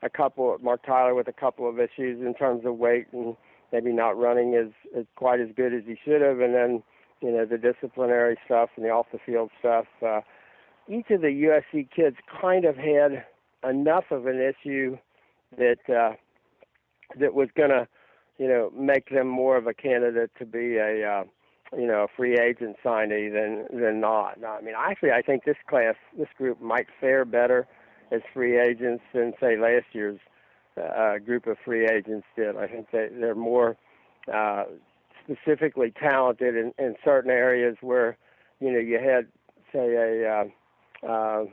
a couple, Marc Tyler with a couple of issues in terms of weight and maybe not running as, as quite as good as he should have, and then you know the disciplinary stuff and the off the field stuff. Uh, each of the USC kids kind of had enough of an issue that uh, that was going to you know make them more of a candidate to be a uh, you know a free agent signee than than not. I mean, actually, I think this class, this group might fare better as free agents than say last year's uh, group of free agents did. I think they, they're more uh, specifically talented in, in certain areas where, you know, you had, say, a uh, uh,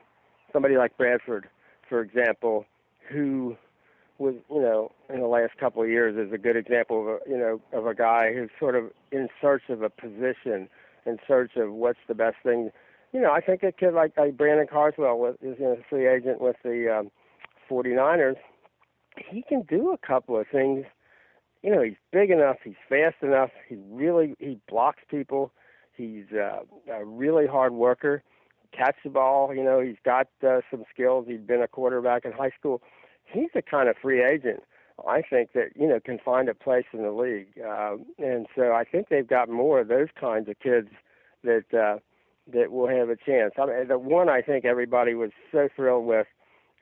somebody like Bradford, for example, who was, you know, in the last couple of years is a good example of a, you know, of a guy who's sort of in search of a position, in search of what's the best thing. You know, I think a kid like, like Brandon Carswell was, is a free agent with the um, 49ers he can do a couple of things. You know, he's big enough, he's fast enough, he really he blocks people. He's uh, a really hard worker. Catch the ball, you know, he's got uh, some skills. He'd been a quarterback in high school. He's the kind of free agent I think that you know can find a place in the league, uh, and so I think they've got more of those kinds of kids that uh, that will have a chance. I mean, the one I think everybody was so thrilled with,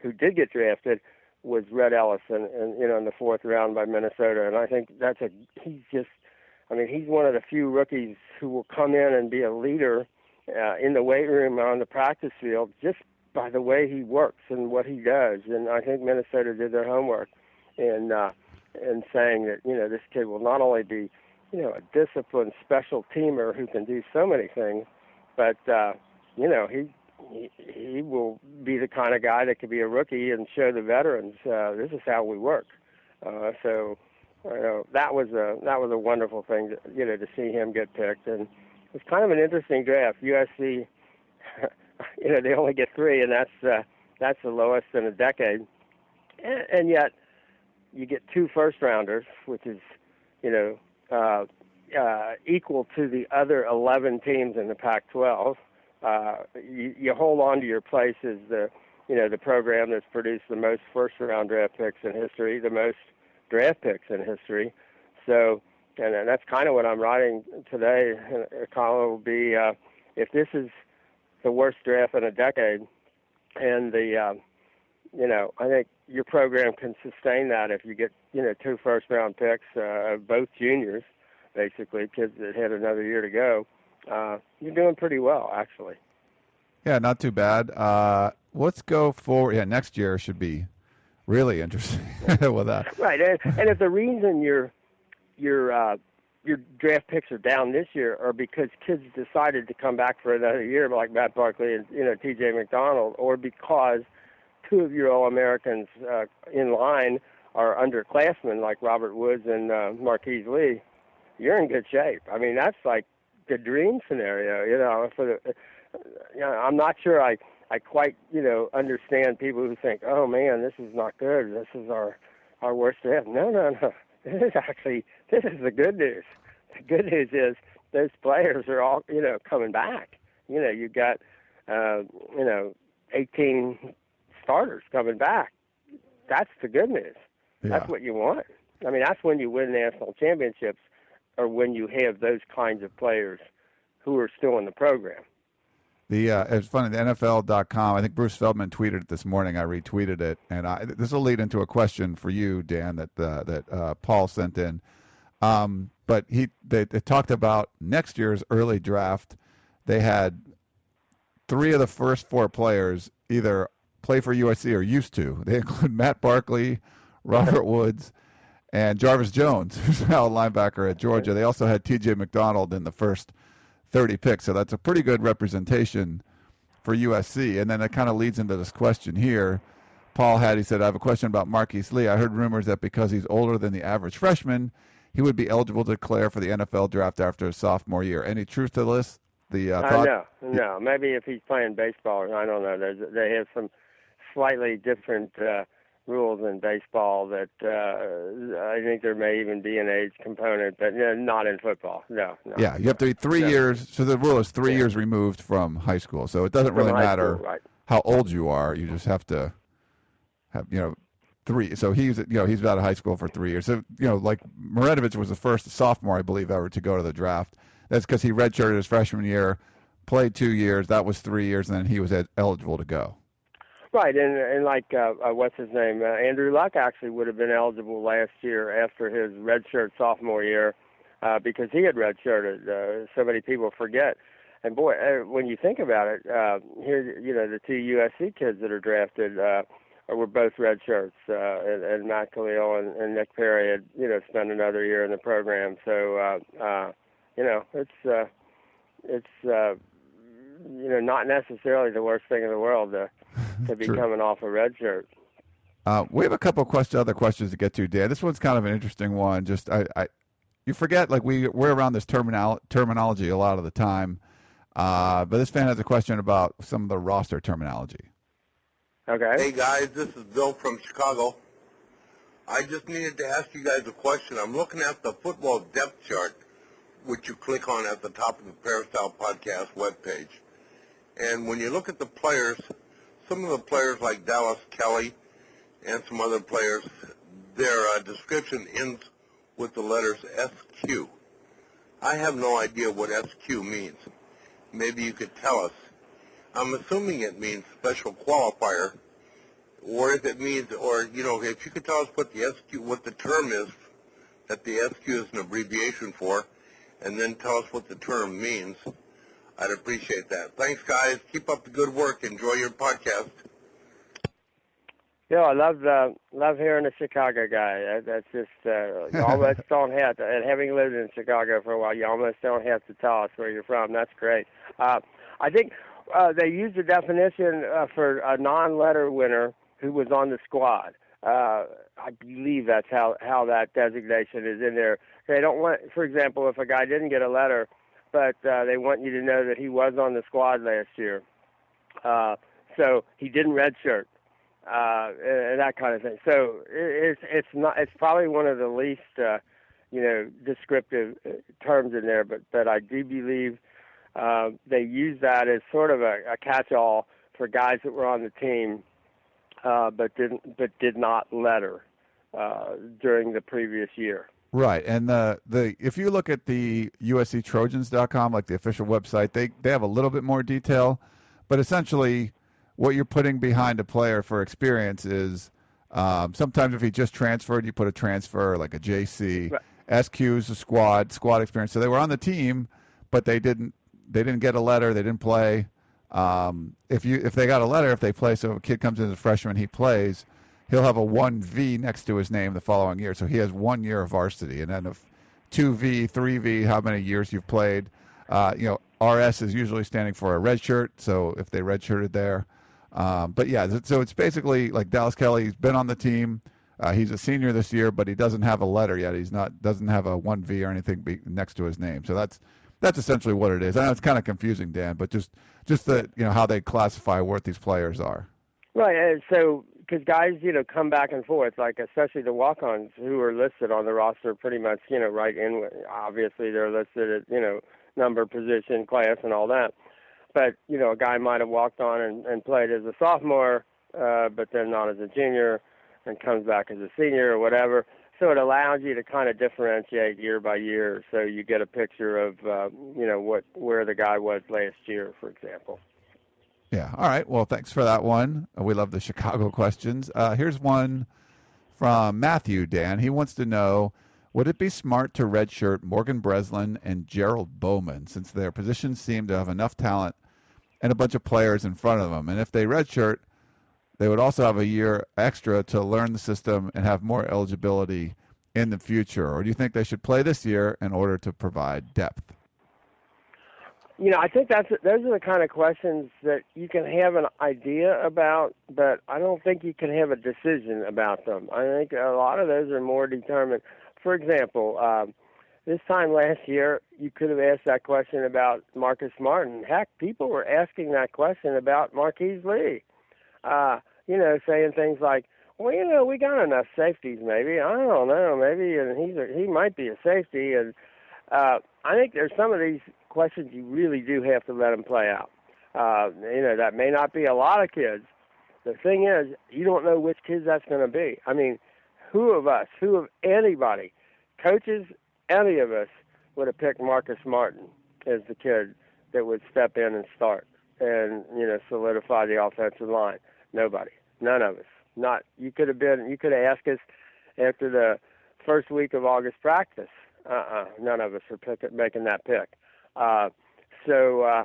who did get drafted, was Rhett Ellison, and you know in the fourth round by Minnesota, and I think that's a he's just, I mean he's one of the few rookies who will come in and be a leader uh, in the weight room or on the practice field just by the way he works and what he does, and I think Minnesota did their homework in uh, in saying that you know this kid will not only be you know a disciplined special teamer who can do so many things, but uh, you know he he, he will be the kind of guy that could be a rookie and show the veterans uh, this is how we work. Uh, so you that was a that was a wonderful thing to, you know to see him get picked and it's kind of an interesting draft. USC, you know, they only get three, and that's uh, that's the lowest in a decade, and, and yet you get two first rounders, which is you know uh, uh, equal to the other 11 teams in the Pac-12 uh, you, you hold on to your place as the you know the program that's produced the most first round draft picks in history, the most draft picks in history. So, and, and that's kind of what I'm writing today. A column will be uh, if this is the worst draft in a decade, and the uh, you know I think your program can sustain that if you get you know two first round picks, uh, both juniors, basically kids that had another year to go. Uh, you're doing pretty well actually. Yeah, not too bad. Uh, let's go for yeah. Next year should be really interesting with that. Right, and, and if the reason your your uh, your draft picks are down this year are because kids decided to come back for another year, like Matt Barkley and you know T.J. McDonald, or because two of your All Americans uh, in line are underclassmen like Robert Woods and uh, Marquise Lee, you're in good shape. I mean, that's like the dream scenario, you know. For the, you know, I'm not sure I I quite you know understand people who think, oh man, this is not good. This is our our worst draft. No, no, no. This is actually this is the good news. The good news is those players are all you know coming back. You know, you got uh, you know 18 starters coming back. That's the good news. Yeah. That's what you want. I mean, that's when you win national championships, or when you have those kinds of players who are still in the program. The uh, it's funny. The NFL.com. I think Bruce Feldman tweeted it this morning. I retweeted it, and I, this will lead into a question for you, Dan, that uh, that uh, Paul sent in. Um, but he they, they talked about next year's early draft. They had three of the first four players either play for USC or used to. They include Matt Barkley, Robert Woods, and Jarvis Jones, who's now a linebacker at Georgia. They also had T.J. McDonald in the first 30 picks. So that's a pretty good representation for USC. And then it kind of leads into this question here. Paul had, he said, I have a question about Marquise Lee. I heard rumors that because he's older than the average freshman, he would be eligible to declare for the NFL draft after his sophomore year. Any truth to this? The uh, thought? Uh, no, no. Maybe if he's playing baseball, I don't know. There's, they have some slightly different uh, rules in baseball that uh, I think there may even be an age component, but no, not in football. No, no. Yeah, you have to be three no. years. So the rule is three yeah. years removed from high school. So it doesn't really matter school, right. how old you are. You just have to have you know three. So he's you know he's out of high school for three years. So you know like Marinovich was the first sophomore I believe ever to go to the draft. That's because he redshirted his freshman year, played two years. That was three years, and then he was eligible to go. Right, and and like uh, uh, what's his name, uh, Andrew Luck actually would have been eligible last year after his redshirt sophomore year, uh, because he had redshirted. Uh, so many people forget. And boy, uh, when you think about it, uh, here you know the two USC kids that are drafted uh, were both redshirts, uh, and, and Matt Kalil and, and Nick Perry had you know spent another year in the program. So uh, uh, you know it's uh, it's uh, you know not necessarily the worst thing in the world to to be coming off a red shirt. Uh, we have a couple of questions, other questions to get to, Dan. This one's kind of an interesting one. Just I, I you forget like we we're around this terminal terminology a lot of the time. Uh, but this fan has a question about some of the roster terminology. Okay. Hey guys, this is Bill from Chicago. I just needed to ask you guys a question. I'm looking at the football depth chart, which you click on at the top of the Peristyle Podcast webpage. And when you look at the players, some of the players like Dallas Kelly and some other players, their uh, description ends with the letters SQ. I have no idea what SQ means. Maybe you could tell us. I'm assuming it means special qualifier, or if it means, or you know, if you could tell us what the SQ, what the term is that the SQ is an abbreviation for, and then tell us what the term means. I'd appreciate that. Thanks, guys. Keep up the good work. Enjoy your podcast. Yeah, I love uh, love hearing a Chicago guy. That's just uh, you almost don't have to. And having lived in Chicago for a while, you almost don't have to tell us where you're from. That's great. Uh, I think uh, they used a definition uh, for a non-letter winner who was on the squad. Uh, I believe that's how how that designation is in there. They don't want, for example, if a guy didn't get a letter but uh, they want you to know that he was on the squad last year. Uh, so he didn't redshirt, uh, and that kind of thing. So it's it's not it's probably one of the least uh, you know descriptive uh, terms in there, but but I do believe uh, they use that as sort of a, a catch-all for guys that were on the team, uh, but didn't but did not letter uh, during the previous year. Right, and the the if you look at the USCTrojans.com, like the official website, they they have a little bit more detail, but essentially, what you're putting behind a player for experience is um, sometimes if he just transferred, you put a transfer like a JC. Right. SQ is a squad squad experience, so they were on the team, but they didn't they didn't get a letter, they didn't play. Um, if you if they got a letter, if they play, so if a kid comes in as a freshman, he plays he'll have a 1V next to his name the following year. So he has one year of varsity. And then if 2V, 3V, how many years you've played. Uh, you know, RS is usually standing for a red shirt. So if they redshirted there. Um, but yeah, so it's basically like Dallas Kelly. He's been on the team. Uh, he's a senior this year, but he doesn't have a letter yet. He's not doesn't have a one V or anything be, next to his name. So that's that's essentially what it is. I know it's kind of confusing, Dan, but just just the you know how they classify what these players are. Right. So because guys, you know, come back and forth, like especially the walk-ons who are listed on the roster, pretty much, you know, right in. Obviously, they're listed at, you know, number, position, class, and all that. But you know, a guy might have walked on and, and played as a sophomore, uh, but then not as a junior, and comes back as a senior or whatever. So it allows you to kind of differentiate year by year, so you get a picture of, uh, you know, what where the guy was last year, for example. Yeah. All right. Well, thanks for that one. We love the Chicago questions. Uh, here's one from Matthew Dan. He wants to know Would it be smart to redshirt Morgan Breslin and Gerald Bowman since their positions seem to have enough talent and a bunch of players in front of them? And if they redshirt, they would also have a year extra to learn the system and have more eligibility in the future. Or do you think they should play this year in order to provide depth? You know, I think that's those are the kind of questions that you can have an idea about, but I don't think you can have a decision about them. I think a lot of those are more determined. For example, um, this time last year, you could have asked that question about Marcus Martin. Heck, people were asking that question about Marquise Lee. Uh, you know, saying things like, "Well, you know, we got enough safeties. Maybe I don't know. Maybe and he's a, he might be a safety." And uh, I think there's some of these questions you really do have to let them play out. Uh, you know, that may not be a lot of kids. The thing is, you don't know which kids that's going to be. I mean, who of us, who of anybody, coaches, any of us would have picked Marcus Martin as the kid that would step in and start and you know solidify the offensive line. Nobody, none of us. Not you could have been. You could have asked us after the first week of August practice. Uh-uh, none of us are pick, making that pick. Uh, so uh,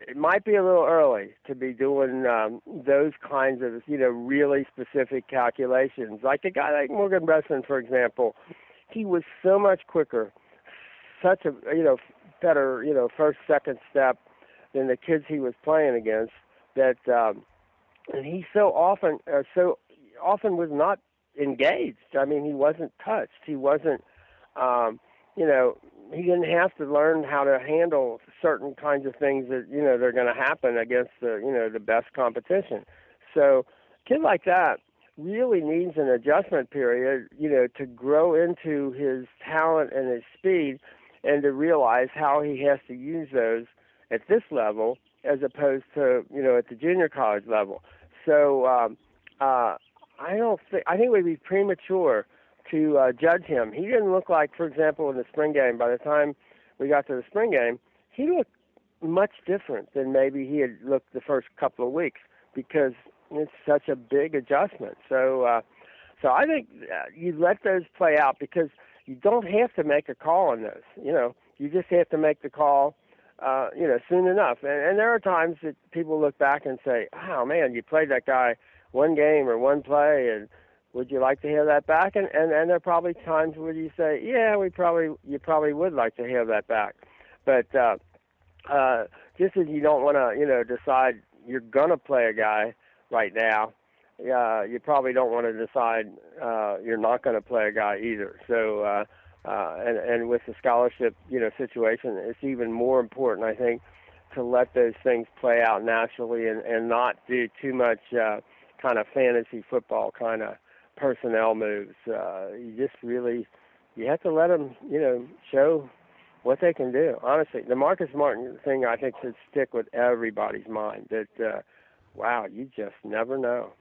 it might be a little early to be doing um, those kinds of you know really specific calculations. Like a guy like Morgan Breslin, for example, he was so much quicker, such a you know better you know first second step than the kids he was playing against. That um, and he so often uh, so often was not engaged. I mean, he wasn't touched. He wasn't. Um, you know, he didn't have to learn how to handle certain kinds of things that you know they're going to happen against the you know the best competition. So, a kid like that really needs an adjustment period, you know, to grow into his talent and his speed, and to realize how he has to use those at this level as opposed to you know at the junior college level. So, um, uh, I don't think I think it would be premature to uh, judge him. He didn't look like, for example, in the spring game. By the time we got to the spring game, he looked much different than maybe he had looked the first couple of weeks because it's such a big adjustment. So, uh, so I think uh, you let those play out because you don't have to make a call on those. You know, you just have to make the call. Uh, you know, soon enough. And, and there are times that people look back and say, "Oh man, you played that guy one game or one play, and would you like to hear that back? And, and and there are probably times where you say, yeah, we probably you probably would like to hear that back, but uh, uh, just as you don't want to you know decide you're gonna play a guy right now, uh, you probably don't want to decide uh, you're not going to play a guy either. So. Uh, uh, and, and with the scholarship, you know, situation, it's even more important, I think, to let those things play out naturally and, and not do too much uh, kind of fantasy football kind of personnel moves. Uh, you just really you have to let them, you know, show what they can do. Honestly, the Marcus Martin thing I think should stick with everybody's mind. That uh, wow, you just never know.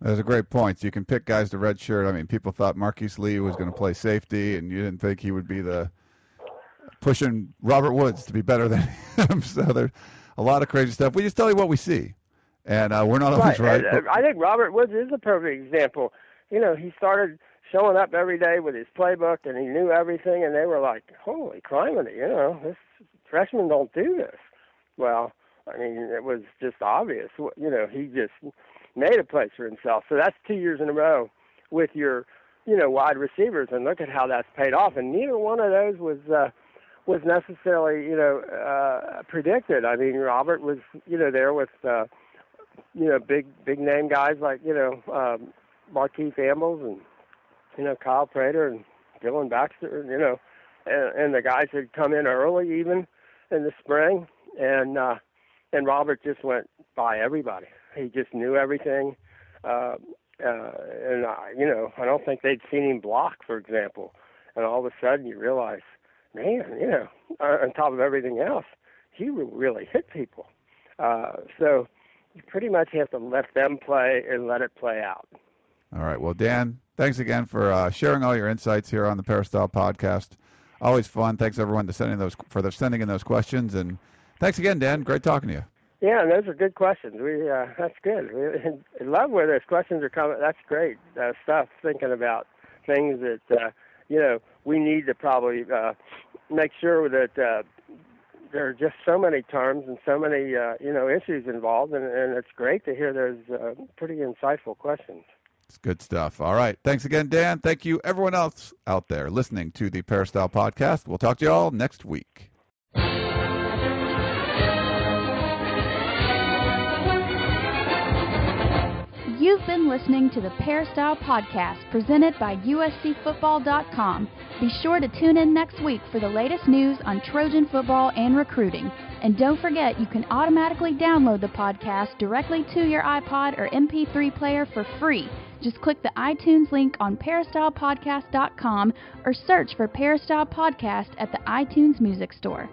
That's a great point. You can pick guys to redshirt. I mean, people thought Marquise Lee was going to play safety, and you didn't think he would be the pushing Robert Woods to be better than him. so there's a lot of crazy stuff. We just tell you what we see, and uh, we're not always right. right I think Robert Woods is a perfect example. You know, he started showing up every day with his playbook, and he knew everything, and they were like, "Holy criminy!" You know, this freshmen don't do this. Well, I mean, it was just obvious. You know, he just made a place for himself. So that's two years in a row with your, you know, wide receivers, and look at how that's paid off. And neither one of those was uh, was necessarily, you know, uh, predicted. I mean, Robert was, you know, there with, uh, you know, big big name guys like, you know, um, Markeith Ambles and, you know, Kyle Prater and Dillon Baxter, you know, and, and the guys had come in early even in the spring, and uh, and Robert just went by everybody. He just knew everything. Uh, uh, and I, you know, I don't think they'd seen him block, for example. And all of a sudden, you realize, man, you know, on top of everything else, he really hit people. Uh, so you pretty much have to let them play and let it play out. All right. Well, Dan, thanks again for uh, sharing all your insights here on the Peristyle podcast. Always fun. Thanks everyone to sending those for the sending in those questions, and thanks again, Dan. Great talking to you. Yeah, those are good questions. We uh, that's good. We love where those questions are coming. That's great uh, stuff. Thinking about things that uh, you know we need to probably uh, make sure that uh, there are just so many terms and so many uh, you know issues involved, and, and it's great to hear those uh, pretty insightful questions. It's good stuff. All right. Thanks again, Dan. Thank you, everyone else out there listening to the Peristyle podcast. We'll talk to you all next week. You've been listening to the Peristyle Podcast presented by USCFootball.com. Be sure to tune in next week for the latest news on Trojan football and recruiting. And don't forget, you can automatically download the podcast directly to your iPod or MP3 player for free. Just click the iTunes link on peristylepodcast.com or search for Peristyle Podcast at the iTunes Music Store.